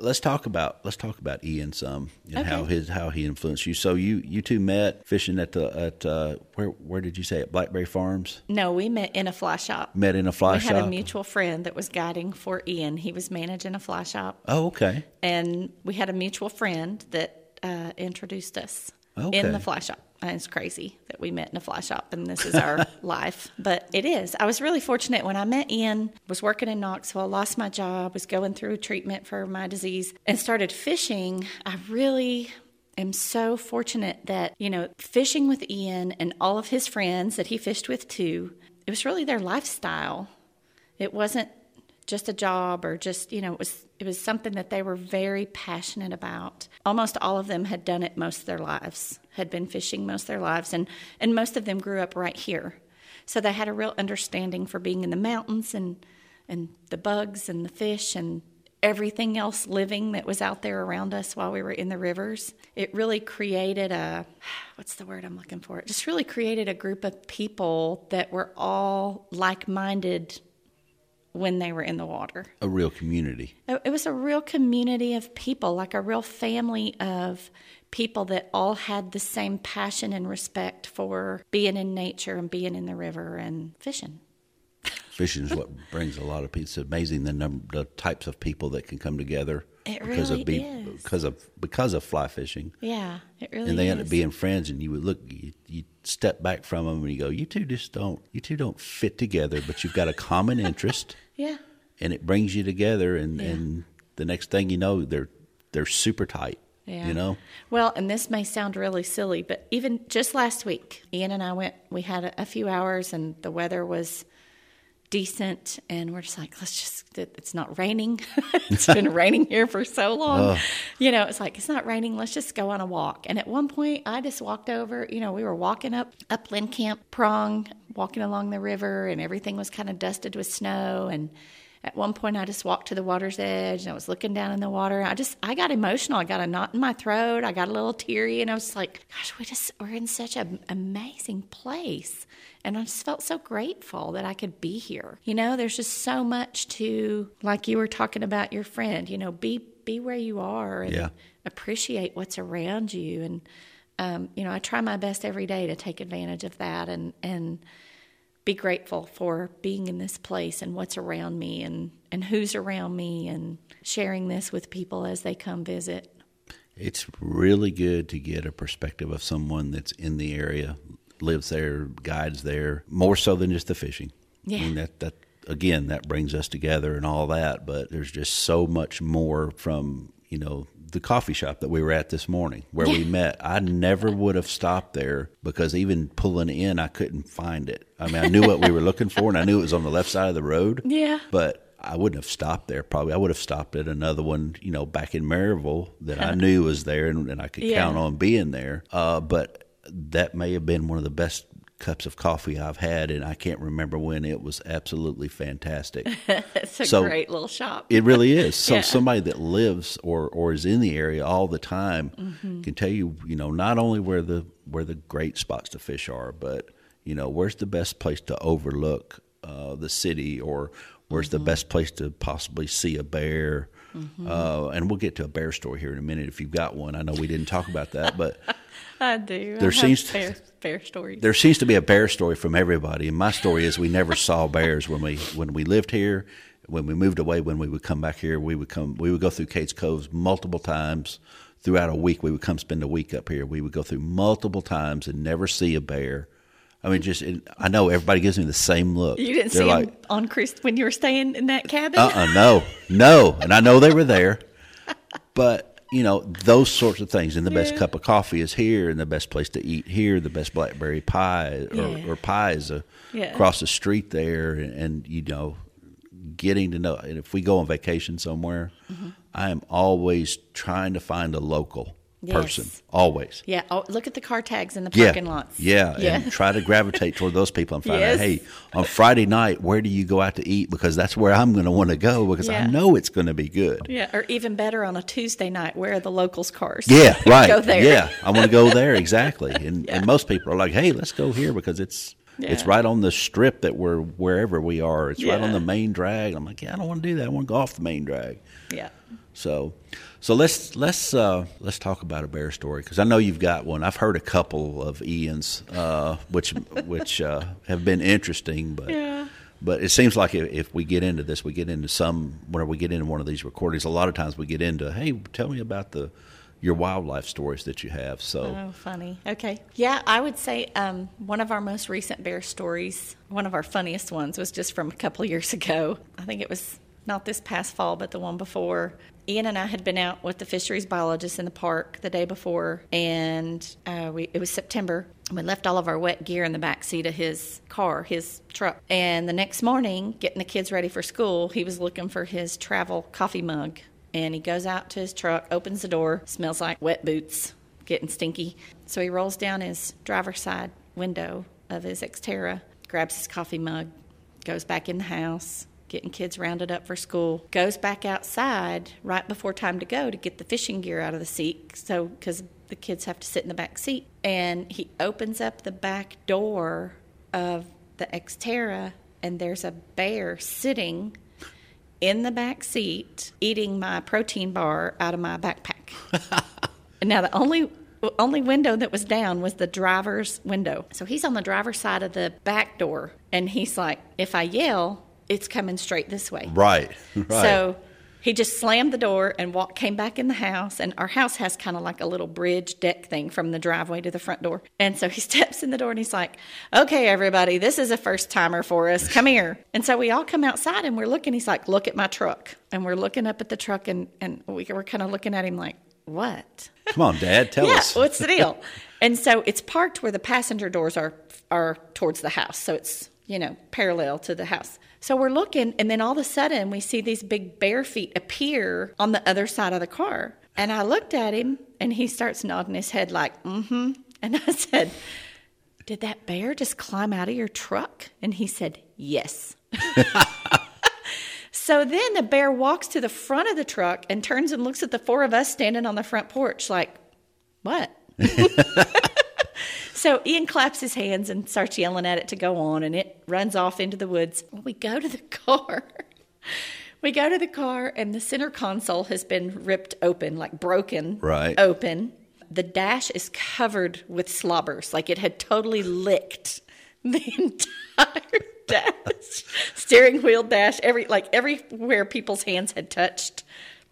Speaker 1: let's talk about let's talk about Ian some and how his how he influenced you. So you you two met fishing at the at uh, where where did you say at Blackberry Farms?
Speaker 2: No, we met in a fly shop.
Speaker 1: Met in a fly
Speaker 2: we
Speaker 1: shop.
Speaker 2: We had a mutual friend that was guiding for Ian. He was managing a fly shop,
Speaker 1: oh, okay.
Speaker 2: and we had a mutual friend that uh, introduced us
Speaker 1: Okay.
Speaker 2: in the fly shop. And it's crazy that we met in a fly shop, and this is our [LAUGHS] life. But it is. I was really fortunate when I met Ian. Was working in Knoxville, lost my job, was going through treatment for my disease, and started fishing. I really am so fortunate that you know fishing with Ian and all of his friends that he fished with too. It was really their lifestyle. It wasn't just a job or just you know it was it was something that they were very passionate about almost all of them had done it most of their lives had been fishing most of their lives and and most of them grew up right here so they had a real understanding for being in the mountains and and the bugs and the fish and everything else living that was out there around us while we were in the rivers it really created a [SIGHS] what's the word i'm looking for it just really created a group of people that were all like-minded when they were in the water.
Speaker 1: A real community.
Speaker 2: It it was a real community of people, like a real family of people that all had the same passion and respect for being in nature and being in the river and fishing.
Speaker 1: Fishing is what brings a lot of people. It's amazing the number, the types of people that can come together
Speaker 2: It
Speaker 1: because
Speaker 2: really
Speaker 1: of be,
Speaker 2: is.
Speaker 1: because of because of fly fishing,
Speaker 2: Yeah, it really
Speaker 1: and they
Speaker 2: is.
Speaker 1: end up being friends. And you would look, you, you step back from them, and you go, "You two just don't, you two don't fit together, but you've got a common interest, [LAUGHS]
Speaker 2: yeah,
Speaker 1: and it brings you together." And
Speaker 2: Yeah.
Speaker 1: and the next thing you know, they're they're super tight.
Speaker 2: Yeah.
Speaker 1: You know,
Speaker 2: Well, and this may sound really silly, but even just last week, Ian and I went. We had a, a few hours, and the weather was decent, and we're just like, let's just. it- It's not raining. [LAUGHS] it's been [LAUGHS] raining here for so long. You know, it's like it's not raining. Let's just go on a walk. And at one point, I just walked over. You know, we were walking up Upland Camp Prong, walking along the river, and everything was kind of dusted with snow and. At one point, I just walked to the water's edge and I was looking down in the water. I just, I got emotional. I got a knot in my throat. I got a little teary, and I was like, "Gosh, we just we're in such an amazing place." And I just felt so grateful that I could be here. You know, there's just so much to, like you were talking about your friend. You know, be be where you are and
Speaker 1: Yeah.
Speaker 2: appreciate what's around you. And um, you know, I try my best every day to take advantage of that and and be grateful for being in this place and what's around me and, and who's around me and sharing this with people as they come visit.
Speaker 1: it's really good to get a perspective of someone that's in the area, lives there, guides there, more so than just the fishing.
Speaker 2: Yeah.
Speaker 1: I mean that that again that brings us together and all that, but there's just so much more from you know the coffee shop that we were at this morning where we met. I never would have stopped there because even pulling in, I couldn't find it. I mean, I knew what we were looking for, and I knew it was on the left side of the road.
Speaker 2: Yeah.
Speaker 1: But I wouldn't have stopped there. Probably, I would have stopped at another one, you know, back in Maryville that I knew was there and, and I could
Speaker 2: Yeah.
Speaker 1: count on being there. Uh, but that may have been one of the best cups of coffee I've had, and I can't remember when. It was absolutely fantastic. [LAUGHS]
Speaker 2: It's a
Speaker 1: So-
Speaker 2: great little shop.
Speaker 1: It really is. [LAUGHS] So
Speaker 2: Yeah.
Speaker 1: somebody that lives or or is in the area all the time
Speaker 2: Mm-hmm.
Speaker 1: can tell you, you know, not only where the where the great spots to fish are, but you know, where's the best place to overlook uh, the city, or where's
Speaker 2: Mm-hmm.
Speaker 1: the best place to possibly see a bear. Uh, and we'll get to a bear story here in a minute if you've got one. I know we didn't talk about that, but [LAUGHS]
Speaker 2: I do.
Speaker 1: There
Speaker 2: I
Speaker 1: seems to-
Speaker 2: bear, bear stories.
Speaker 1: there seems to be a bear story from everybody. And my story is we never saw bears when we when we lived here. When we moved away, when we would come back here, we would come. We would go through Cades Coves multiple times throughout a week. We would come spend a week up here. We would go through multiple times and never see a bear. I mean, just it, I know everybody gives me the same look.
Speaker 2: you didn't
Speaker 1: They're
Speaker 2: see
Speaker 1: like,
Speaker 2: them on Chris when you were staying in that cabin?
Speaker 1: uh uh no, no. And I know they were there. But, you know, those sorts of things. And the best cup of coffee is here, and the best place to eat here, the best blackberry pie or,
Speaker 2: Yeah.
Speaker 1: or pie is a,
Speaker 2: Yeah.
Speaker 1: across the street there. And, and, you know, getting to know. And if we go on vacation somewhere,
Speaker 2: Mm-hmm.
Speaker 1: I am always trying to find a local person, always.
Speaker 2: Yeah. Oh, look at the car tags in the
Speaker 1: Yeah,
Speaker 2: parking lots.
Speaker 1: yeah,
Speaker 2: Yeah.
Speaker 1: and try to gravitate toward those people and find
Speaker 2: Yes.
Speaker 1: out, hey, on Friday night, where do you go out to eat? Because that's where I'm going to want to go because I know it's going to be good.
Speaker 2: Yeah. Or even better on a Tuesday night, where are the locals' cars?
Speaker 1: Yeah, [LAUGHS] right.
Speaker 2: Go there.
Speaker 1: Yeah, I want to go there [LAUGHS] exactly. And and most people are like, "Hey, let's go here because it's it's right on the strip that we're wherever we are. It's right on the main drag." I'm like, "Yeah, I don't want to do that. I want to go off the main drag."
Speaker 2: Yeah.
Speaker 1: So, so let's let's uh, let's talk about a bear story because I know you've got one. I've heard a couple of Ian's, uh, which [LAUGHS] which uh, have been interesting, but
Speaker 2: Yeah.
Speaker 1: but it seems like if, we get into this, we get into some whenever we get into one of these recordings. A lot of times we get into, hey, tell me about the your wildlife stories that you have. So
Speaker 2: Oh, funny. Okay. Yeah, I would say um, one of our most recent bear stories, one of our funniest ones, was just from a couple years [LAUGHS] ago. I think it was not this past fall, but the one before. Ian and I had been out with the fisheries biologist in the park the day before, and uh, we, it was September. We left all of our wet gear in the back seat of his car, his truck. And the next morning, getting the kids ready for school, he was looking for his travel coffee mug. And he goes out to his truck, opens the door, smells like wet boots, getting stinky. So he rolls down his driver's side window of his Xterra, grabs his coffee mug, goes back in the house, getting kids rounded up for school, goes back outside right before time to go to get the fishing gear out of the seat. So, because the kids have to sit in the back seat. And he opens up the back door of the Xterra, and there's a bear sitting in the back seat eating my protein bar out of my backpack. [LAUGHS] now the only only window that was down was the driver's window. So he's on the driver's side of the back door and he's like, if I yell, it's coming straight this way.
Speaker 1: right, [LAUGHS] right.
Speaker 2: So he just slammed the door and walked, came back in the house. And our house has kind of like a little bridge deck thing from the driveway to the front door. And so he [LAUGHS] steps in the door and he's like, okay, everybody, this is a first timer for us. Come here. [LAUGHS] And so we all come outside and we're looking. He's like, look at my truck. And we're looking up at the truck and, and we were kind of looking at him like, what?
Speaker 1: Come on, Dad, tell
Speaker 2: yeah,
Speaker 1: us.
Speaker 2: what's the deal? and so it's parked where the passenger doors are are towards the house, so it's you know parallel to the house. So we're looking, and then all of a sudden we see these big bare feet appear on the other side of the car. And I looked at him, and he starts nodding his head like, "Mm-hmm." And I [LAUGHS] said, "Did that bear just climb out of your truck?" And he said, "Yes." [LAUGHS] So then the bear walks to the front of the truck and turns and looks at the four of us standing on the front porch, like, what? [LAUGHS] so Ian claps his hands and starts yelling at it to go on, and it runs off into the woods. We go to the [LAUGHS] car. We go to the car, and the center console has been ripped open, like broken
Speaker 1: Right.
Speaker 2: open. The dash is covered with slobbers, like it had totally licked [LAUGHS] the entire [LAUGHS] dash, steering wheel dash, every like everywhere people's hands had touched,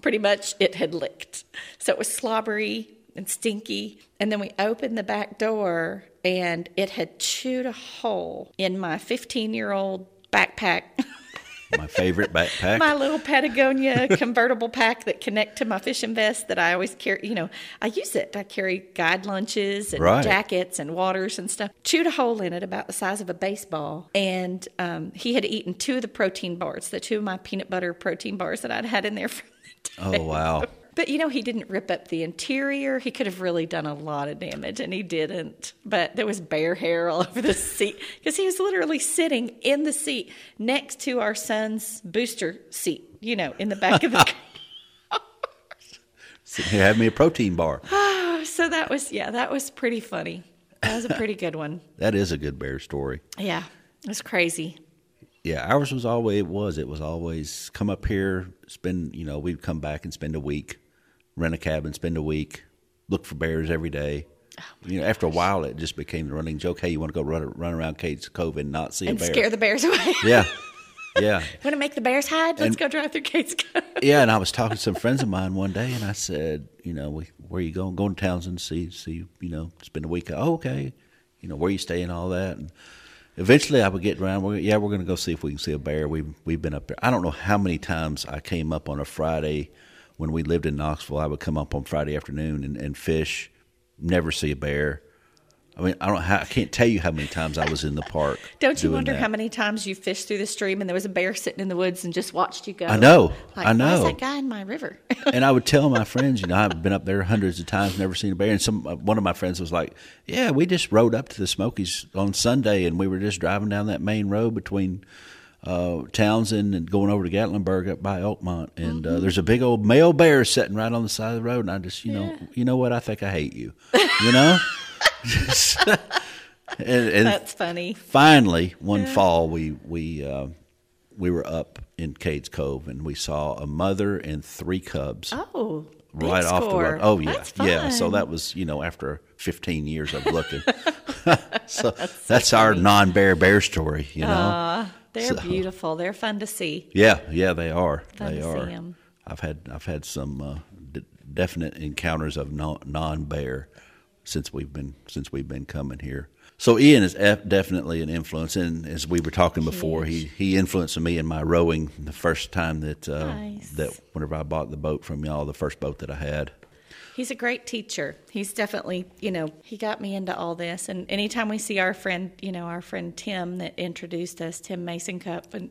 Speaker 2: pretty much it had licked. So it was slobbery and stinky. And then we opened the back door, and it had chewed a hole in my 15 year old backpack. [LAUGHS]
Speaker 1: My favorite backpack.
Speaker 2: my little Patagonia [LAUGHS] convertible pack that connect to my fishing vest that I always carry. You know, I use it. I carry guide lunches and
Speaker 1: Right.
Speaker 2: jackets and waters and stuff. Chewed a hole in it about the size of a baseball, and um, he had eaten two of the protein bars, the two of my peanut butter protein bars that I'd had in there from the day.
Speaker 1: oh wow. [LAUGHS]
Speaker 2: But you know, he didn't rip up the interior. He could have really done a lot of damage, and he didn't. But there was bear hair all [LAUGHS] over the seat because he was literally sitting in the seat next to our son's booster seat, you know, in the back of the [LAUGHS] car.
Speaker 1: Sitting here having me a protein bar. [SIGHS]
Speaker 2: So that was, yeah, that was pretty funny. That was a pretty good one.
Speaker 1: That is a good bear story.
Speaker 2: Yeah, it was crazy.
Speaker 1: Yeah, ours was always it was. It was always come up here, spend you know, we'd come back and spend a week, rent a cabin, spend a week, look for bears every day.
Speaker 2: Oh
Speaker 1: you know, after a while it just became the running joke, hey, you want to go run run around Cades Cove and not see
Speaker 2: And
Speaker 1: a bear.
Speaker 2: scare the bears away.
Speaker 1: yeah. [LAUGHS] Yeah.
Speaker 2: Want to make the bears hide? Let's
Speaker 1: And-
Speaker 2: go drive through Cades Cove.
Speaker 1: Yeah, and I was talking to some [LAUGHS] friends of mine one day, and I said, you know, we, where you going? Going to Townsend, see, see, you know, spend a week. Oh, okay. You know, where you stay and all that. And eventually, I would get around. We're, yeah, we're going to go see if we can see a bear. We've we've been up there. I don't know how many times I came up on a Friday when we lived in Knoxville. I would come up on Friday afternoon and, and fish. Never see a bear. I mean, I don't. I can't tell you how many times I was in the park. [LAUGHS]
Speaker 2: Don't you wonder
Speaker 1: that.
Speaker 2: how many times you fished through the stream and there was a bear sitting in the woods and just watched you go?
Speaker 1: I know,
Speaker 2: Like,
Speaker 1: I know.
Speaker 2: that guy in my river? [LAUGHS]
Speaker 1: and I would tell my [LAUGHS] friends, you know, I've been up there hundreds of times, never seen a bear. And some uh, one of my friends was like, "Yeah, we just rode up to the Smokies on Sunday, and we were just driving down that main road between uh, Townsend and going over to Gatlinburg up by Elkmont, and
Speaker 2: Mm-hmm.
Speaker 1: uh, there's a big old male bear sitting right on the side of the road, and I just, you know, you know what? I think I hate you, you know." [LAUGHS] and, and
Speaker 2: That's funny.
Speaker 1: finally one fall we we uh, we were up in Cades Cove and we saw a mother and three cubs
Speaker 2: Oh,
Speaker 1: right off the road. Oh yeah,
Speaker 2: That's
Speaker 1: yeah. So that was you know after 15 years of looking. [LAUGHS] [LAUGHS] so that's, our non-bear bear story. You know.
Speaker 2: Aw, they're
Speaker 1: So-
Speaker 2: beautiful. They're fun to see.
Speaker 1: yeah, yeah, they are.
Speaker 2: Fun
Speaker 1: they are. I've had I've had some uh, d- definite encounters of non-bear since we've been since we've been coming here. So Ian is definitely an influence, and as we were talking before, he he influenced me in my rowing the first time that uh,
Speaker 2: Nice.
Speaker 1: that whenever I bought the boat from y'all, the first boat that I had.
Speaker 2: He's a great teacher. He's definitely, you know, he got me into all this. And anytime we see our friend, you know, our friend Tim that introduced us, Tim Mason Cup, and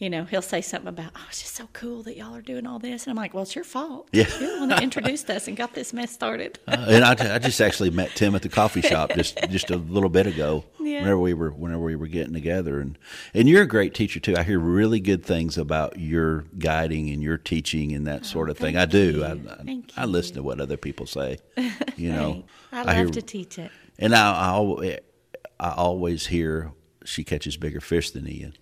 Speaker 2: you know, he'll say something about, "Oh, it's just so cool that y'all are doing all this," and I'm like, "Well, it's your fault.
Speaker 1: Yeah.
Speaker 2: you're the one that introduced us and got this mess started." [LAUGHS]
Speaker 1: Uh, and I, I just actually met Tim at the coffee shop just just a little bit ago.
Speaker 2: Yeah.
Speaker 1: Whenever we were whenever we were getting together, and and you're a great teacher too. I hear really good things about your guiding and your teaching and that sort of thing. I
Speaker 2: thank
Speaker 1: do.
Speaker 2: you.
Speaker 1: I, I, I listen to what other people say. [LAUGHS] You know,
Speaker 2: I love
Speaker 1: hear,
Speaker 2: to teach it.
Speaker 1: and I, I I always hear she catches bigger fish than Ian.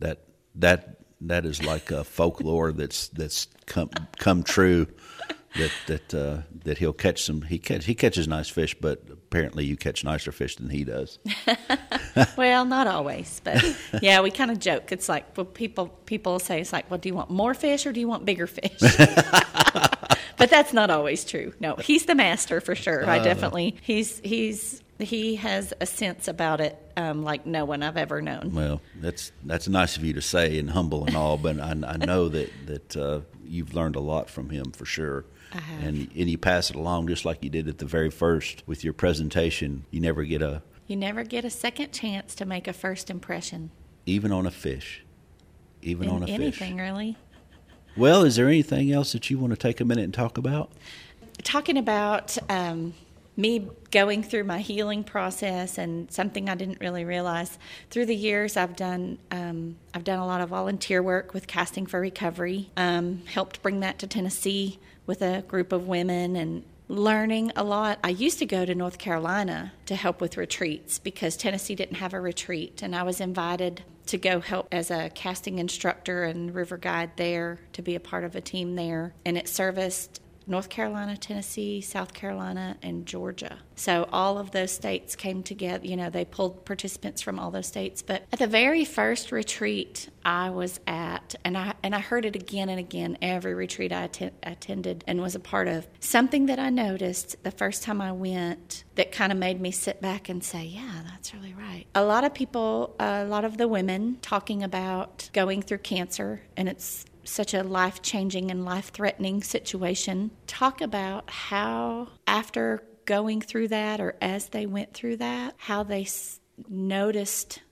Speaker 1: That that that is like a folklore that's that's come come true. That that uh, that he'll catch some he catch he catches nice fish, but apparently you catch nicer fish than he does. [LAUGHS]
Speaker 2: Well, not always, but yeah, we kind of joke. It's like, well, people people say it's like, well, do you want more fish or do you want bigger fish? [LAUGHS] but that's not always true. No, he's the master for sure.
Speaker 1: Uh.
Speaker 2: I definitely he's he's he has a sense about it um, like no one I've ever known.
Speaker 1: Well, that's that's nice of you to say and humble and all, but I, I know that that uh, you've learned a lot from him for sure. And and you pass it along just like you did at the very first with your presentation. You never get a
Speaker 2: You never get a second chance to make a first impression
Speaker 1: even on a fish, even
Speaker 2: in
Speaker 1: on a
Speaker 2: anything,
Speaker 1: fish.
Speaker 2: really.
Speaker 1: Well, is there anything else that you want to take a minute and talk about?
Speaker 2: talking about um, me going through my healing process and something I didn't really realize. Through the years I've done um, I've done a lot of volunteer work with Casting for Recovery um, helped bring that to Tennessee with a group of women and learning a lot. I used to go to North Carolina to help with retreats because Tennessee didn't have a retreat and I was invited to go help as a casting instructor and river guide there to be a part of a team there. And it serviced North Carolina, Tennessee, South Carolina, and Georgia. So all of those states came together. You know, they pulled participants from all those states. But at the very first retreat I was at, and I and I heard it again and again every retreat I atten- attended and was a part of. Something that I noticed the first time I went that kind of made me sit back and say, "Yeah, that's really right." A lot of people, a lot of the women, talking about going through cancer, and it's such a life changing and life threatening situation, talk about how, after going through that or as they went through that, how they s- noticed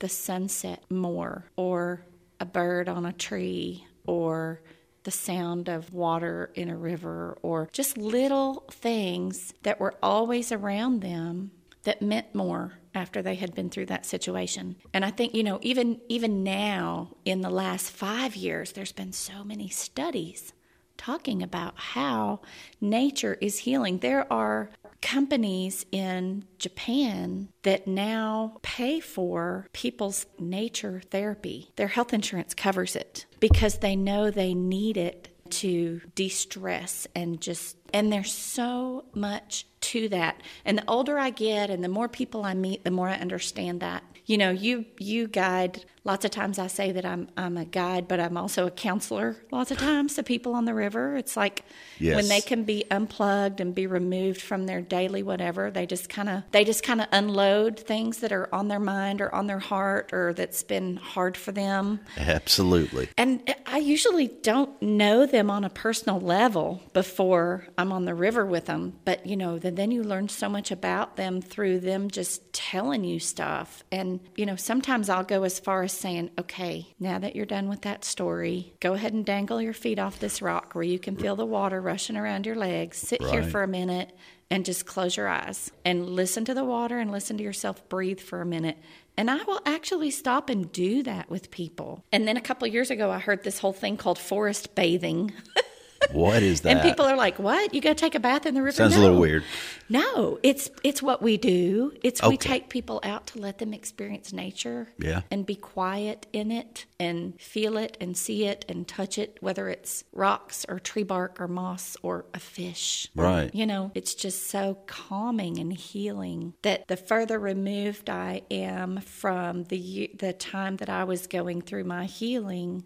Speaker 2: the sunset more, or a bird on a tree, or the sound of water in a river, or just little things that were always around them that meant more after they had been through that situation. And I think, you know, even even now in the last 5 years there's been so many studies talking about how nature is healing. There are companies in Japan that now pay for people's nature therapy. Their health insurance covers it because they know they need it to de-stress and just and there's so much to that and the older i get and the more people i meet the more i understand that you know you you guide lots of times i say that i'm i'm a guide but i'm also a counselor lots of times to people on the river it's like
Speaker 1: Yes.
Speaker 2: when they can be unplugged and be removed from their daily whatever they just kind of they just kind of unload things that are on their mind or on their heart or that's been hard for them
Speaker 1: Absolutely.
Speaker 2: and I usually don't know them on a personal level before I'm on the river with them. But, you know, then and then you learn so much about them through them just telling you stuff. And, you know, sometimes I'll go as far as saying, okay, now that you're done with that story, go ahead and dangle your feet off this rock where you can feel the water rushing around your legs. Sit here for a minute and just close your eyes and listen to the water and listen to yourself breathe for a minute. And I will actually stop and do that with people. And then a couple years ago, I heard this whole thing called forest bathing. [LAUGHS]
Speaker 1: What is that?
Speaker 2: And people are like, "What? You got to take a bath in the river?"
Speaker 1: Sounds a little weird.
Speaker 2: No, it's it's what we do. It's we take people out to let them experience nature.
Speaker 1: Yeah.
Speaker 2: And be quiet in it and feel it and see it and touch it, whether it's rocks or tree bark or moss or a fish.
Speaker 1: Um, right.
Speaker 2: You know, it's just so calming and healing that the further removed I am from the the time that I was going through my healing,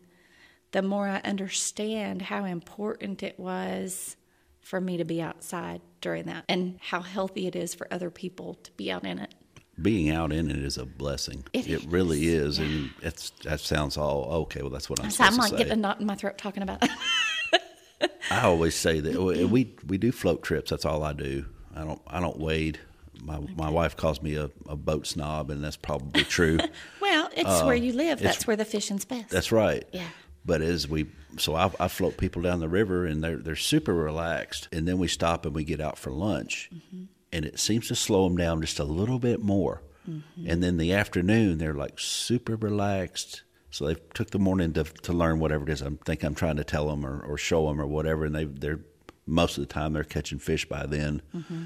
Speaker 2: the more I understand how important it was for me to be outside during that and how healthy it is for other people to be out in it.
Speaker 1: Being out in it is a blessing.
Speaker 2: It
Speaker 1: really
Speaker 2: is,
Speaker 1: is, and it's that sounds all okay. Well, that's what I'm
Speaker 2: So I'm like getting a knot in my throat talking about it. [LAUGHS]
Speaker 1: I always say that we we- do float trips. That's all I do. I don't I don't wade. My my wife calls me a, a boat snob, and that's probably true. [LAUGHS]
Speaker 2: well, it's where you live. That's where the fishing's best.
Speaker 1: Uh, That's right.
Speaker 2: Yeah.
Speaker 1: But as we, so I, I float people down the river and they're they're super relaxed, and then we stop and we get out for lunch,
Speaker 2: Mm-hmm.
Speaker 1: and it seems to slow them down just a little bit more,
Speaker 2: Mm-hmm.
Speaker 1: and then the afternoon they're like super relaxed. So they took the morning to to learn whatever it is I think I'm trying to tell them or, or show them or whatever, and they they're most of the time they're catching fish by then,
Speaker 2: Mm-hmm.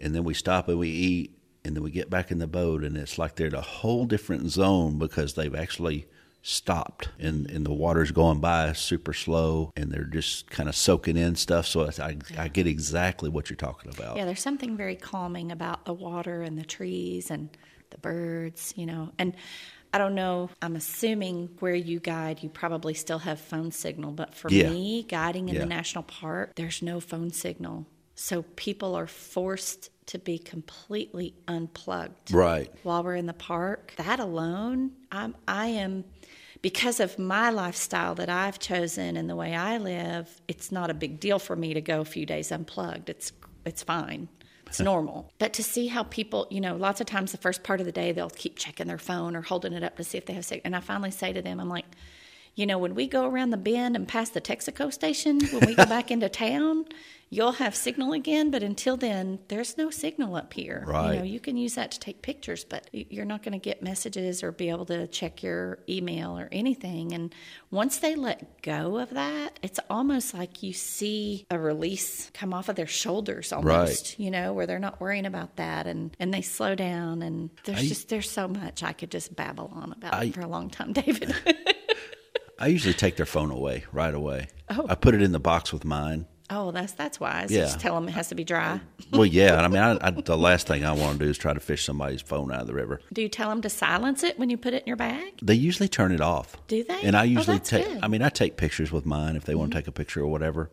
Speaker 1: and then we stop and we eat, and then we get back in the boat, and it's like they're in a whole different zone because they've actually stopped and, and the water's going by super slow and they're just kind of soaking in stuff so I, I get exactly what you're talking about
Speaker 2: Yeah, there's something very calming about the water and the trees and the birds, you know. And I don't know, I'm assuming where you guide, you probably still have phone signal, but for
Speaker 1: Yeah.
Speaker 2: me, guiding in
Speaker 1: Yeah.
Speaker 2: the national park, there's no phone signal. So people are forced to be completely unplugged
Speaker 1: right
Speaker 2: while we're in the park. That alone, I'm I am because of my lifestyle that I've chosen and the way I live, it's not a big deal for me to go a few days unplugged. It's it's fine. It's [LAUGHS] normal. But to see how people, you know, lots of times the first part of the day they'll keep checking their phone or holding it up to see if they have signal. And I finally say to them, I'm like, you know, when we go around the bend and past the Texaco station, when we go back into town, you'll have signal again. But until then, there's no signal up here. You know,
Speaker 1: Right.
Speaker 2: you can use that to take pictures, but you're not going to get messages or be able to check your email or anything. And once they let go of that, it's almost like you see a release come off of their shoulders almost, you know, where they're not worrying about that and, and they slow down. And there's
Speaker 1: I-
Speaker 2: just, there's so much I could just babble on about
Speaker 1: I-
Speaker 2: for a long time, [LAUGHS] David. [LAUGHS]
Speaker 1: i usually take their phone away right away
Speaker 2: Oh.
Speaker 1: i put it in the box with mine
Speaker 2: oh, that's, that's wise.
Speaker 1: Yeah.
Speaker 2: Just tell them it has to be dry.
Speaker 1: well yeah i mean I, I, the last thing i want to do is try to fish somebody's phone out of the river
Speaker 2: Do you tell them to silence it when you put it in your bag?
Speaker 1: they usually turn it off
Speaker 2: Do they?
Speaker 1: and i
Speaker 2: Oh,
Speaker 1: usually
Speaker 2: that's
Speaker 1: take
Speaker 2: good. Mm-hmm.
Speaker 1: i mean i take pictures with mine if they want to take a picture or whatever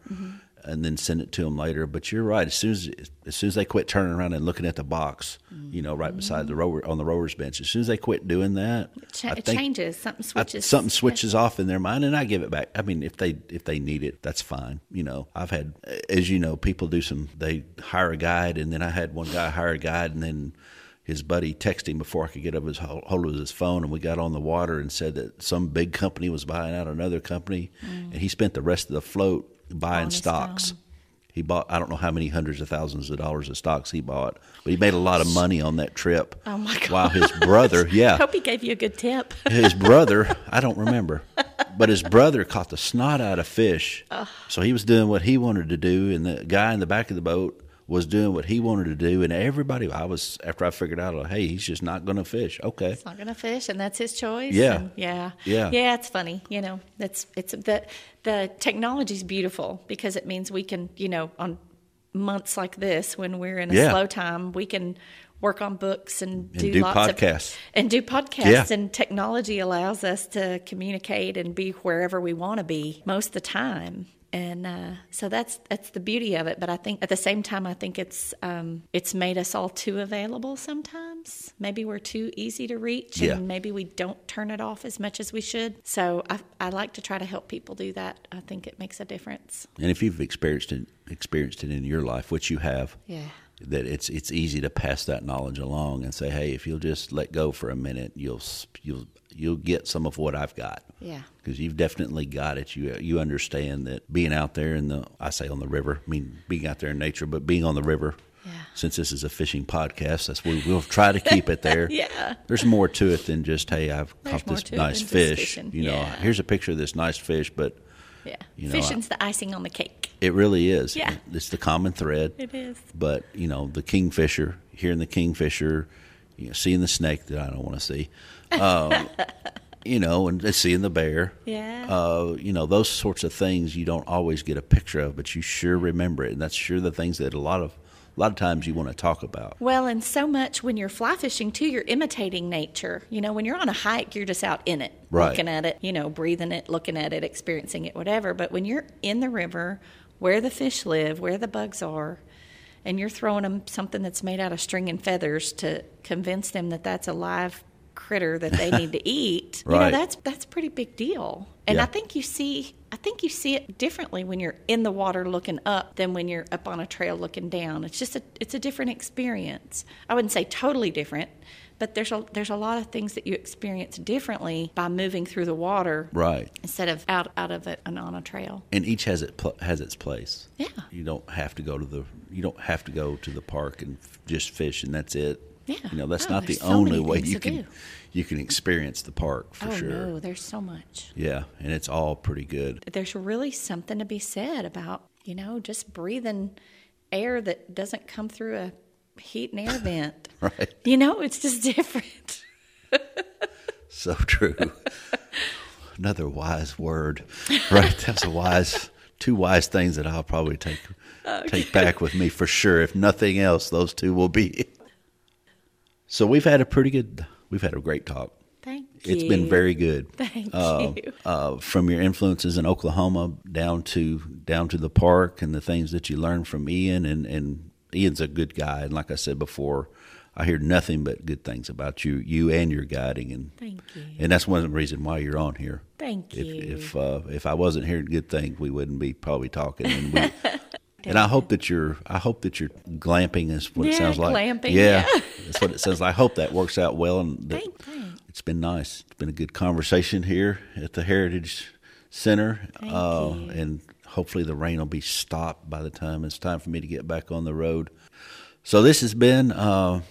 Speaker 1: and then send it to them later but you're right as soon as as soon as they quit turning around and looking at the box you know right beside the rower on the rower's bench as soon as they quit doing that
Speaker 2: Cha-
Speaker 1: I
Speaker 2: it changes. Something
Speaker 1: I-
Speaker 2: switches.
Speaker 1: something switches off in their mind and I give it back. I mean, if they if they need it, that's fine. You know, I've had as you know, people do some they hire a guide and then I had one guy hire a guide and then his buddy texted him before I could get up his hol- hold of his phone and we got on the water and said that some big company was buying out another company and he spent the rest of the float buying stocks. He bought I don't know how many hundreds of thousands of dollars of stocks he bought, but he made a lot of money on that trip.
Speaker 2: Oh, my God.
Speaker 1: While his brother, [LAUGHS] yeah,
Speaker 2: Hope he gave you a good tip.
Speaker 1: his brother, I don't remember, but his brother caught the snot out of fish. So he was doing what he wanted to do, and the guy in the back of the boat was doing what he wanted to do. And everybody, I was after I figured out, hey, he's just not going to fish. Okay,
Speaker 2: He's not going to fish, and that's his choice.
Speaker 1: Yeah.
Speaker 2: yeah,
Speaker 1: Yeah.
Speaker 2: yeah. It's funny, you know. That's it's the the technology's beautiful because it means we can, you know, on months like this when we're in a
Speaker 1: Yeah.
Speaker 2: slow time, we can work on books and,
Speaker 1: And do
Speaker 2: lots
Speaker 1: podcasts.
Speaker 2: of and do podcasts.
Speaker 1: Yeah.
Speaker 2: And technology allows us to communicate and be wherever we want to be most of the time. And uh, so that's that's the beauty of it. But I think at the same time, I think it's um, it's made us all too available sometimes. Maybe we're too easy to reach,
Speaker 1: Yeah.
Speaker 2: and maybe we don't turn it off as much as we should. So I, I like to try to help people do that. I think it makes a difference.
Speaker 1: and if you've experienced it, experienced it in your life, which you have,
Speaker 2: Yeah.
Speaker 1: That it's it's easy to pass that knowledge along and say, hey, if you'll just let go for a minute, you'll you'll you'll get some of what I've got.
Speaker 2: Yeah.
Speaker 1: Because you've definitely got it. You you understand that being out there in the I say on the river, I mean being out there in nature, but being on the river.
Speaker 2: Yeah.
Speaker 1: Since this is a fishing podcast, that's we will try to keep it there. [LAUGHS]
Speaker 2: Yeah.
Speaker 1: There's more to it than just hey, I've
Speaker 2: There's
Speaker 1: caught this nice fish. You know,
Speaker 2: Yeah.
Speaker 1: here's a picture of this nice fish, but
Speaker 2: Yeah.
Speaker 1: You know,
Speaker 2: Fishing's the icing on the cake.
Speaker 1: it really is.
Speaker 2: Yeah.
Speaker 1: It's the common thread.
Speaker 2: It is.
Speaker 1: But you know, the kingfisher, hearing the kingfisher, you know, seeing the snake that I don't want to see, um, [LAUGHS] you know, and seeing the bear.
Speaker 2: Yeah.
Speaker 1: Uh, you know, those sorts of things you don't always get a picture of, but you sure remember it, and that's sure the things that a lot of a lot of times you want to talk about.
Speaker 2: Well, and so much when you're fly fishing too, you're imitating nature. You know, when you're on a hike, you're just out in it,
Speaker 1: Right.
Speaker 2: looking at it, you know, breathing it, looking at it, experiencing it, whatever. But when you're in the river, where the fish live, where the bugs are, and you're throwing them something that's made out of string and feathers to convince them that that's a live critter that they need to eat, [LAUGHS] you know, that's that's a pretty big deal. And
Speaker 1: Yeah.
Speaker 2: I think you see I think you see it differently when you're in the water looking up than when you're up on a trail looking down. It's just a it's a different experience. I wouldn't say totally different, but there's a there's a lot of things that you experience differently by moving through the water
Speaker 1: Right.
Speaker 2: instead of out out of it and on a trail.
Speaker 1: And each has it pl- has its place.
Speaker 2: Yeah.
Speaker 1: You don't have to go to the you don't have to go to the park and f- just fish and that's it.
Speaker 2: Yeah.
Speaker 1: You know, that's
Speaker 2: Oh,
Speaker 1: not the
Speaker 2: so
Speaker 1: only way you can
Speaker 2: do.
Speaker 1: you can experience the park for
Speaker 2: oh
Speaker 1: sure.
Speaker 2: no, there's so much.
Speaker 1: Yeah, and it's all pretty good.
Speaker 2: There's really something to be said about, you know, just breathing air that doesn't come through a heat and air [LAUGHS] vent.
Speaker 1: Right.
Speaker 2: You know, it's just [LAUGHS] different.
Speaker 1: So true. Another wise word. Right. That's a wise two wise things that I'll probably take [LAUGHS] take back with me for sure. If nothing else, those two will be. So we've had a pretty good we've had a great talk.
Speaker 2: Thank you.
Speaker 1: It's been very good. [LAUGHS]
Speaker 2: Thank
Speaker 1: Uh,
Speaker 2: you.
Speaker 1: uh, from your influences in Oklahoma down to down to the park and the things that you learned from Ian and, and Ian's a good guy and like I said before, I hear nothing but good things about you you and your guiding and
Speaker 2: Thank you.
Speaker 1: and that's one of the reasons why you're on here.
Speaker 2: Thank
Speaker 1: If
Speaker 2: you.
Speaker 1: if uh, if I wasn't hearing good things, we wouldn't be probably talking. And, we, [LAUGHS] and I hope that you're I hope that you're glamping is what it sounds like.
Speaker 2: glamping,
Speaker 1: yeah,
Speaker 2: yeah.
Speaker 1: That's what it says. I hope that works out well. And that
Speaker 2: Thank- thanks.
Speaker 1: it's been nice. It's been a good conversation here at the Heritage Center, uh, and hopefully the rain will be stopped by the time it's time for me to get back on the road. So this has been. Uh,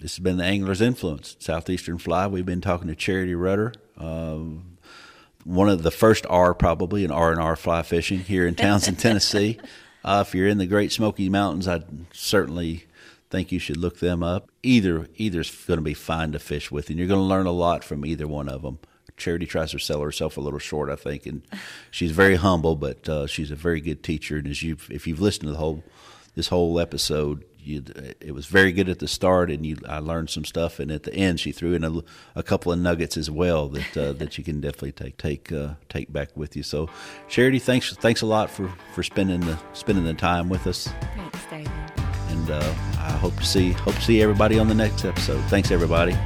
Speaker 1: this has been the Angler's Influence, Southeastern Fly. We've been talking to Charity Rutter, um, one of the first R probably in R and R fly fishing here in Townsend, [LAUGHS] Tennessee. Uh, if you're in the Great Smoky Mountains, I'd certainly think you should look them up. Either either's going to be fine to fish with, and you're going to learn a lot from either one of them. Charity tries to sell herself a little short, I think, and [LAUGHS] she's very humble, but uh, she's a very good teacher. And as you, if you've listened to the whole this whole episode, you, it was very good at the start, and you I learned some stuff. And at the end, she threw in a, a couple of nuggets as well that uh, that you can definitely take take uh, take back with you. So, Charity, thanks thanks a lot for, for spending the spending the time with us,
Speaker 2: Thanks, David.
Speaker 1: Uh, I hope to see hope to see everybody on the next episode. Thanks, everybody.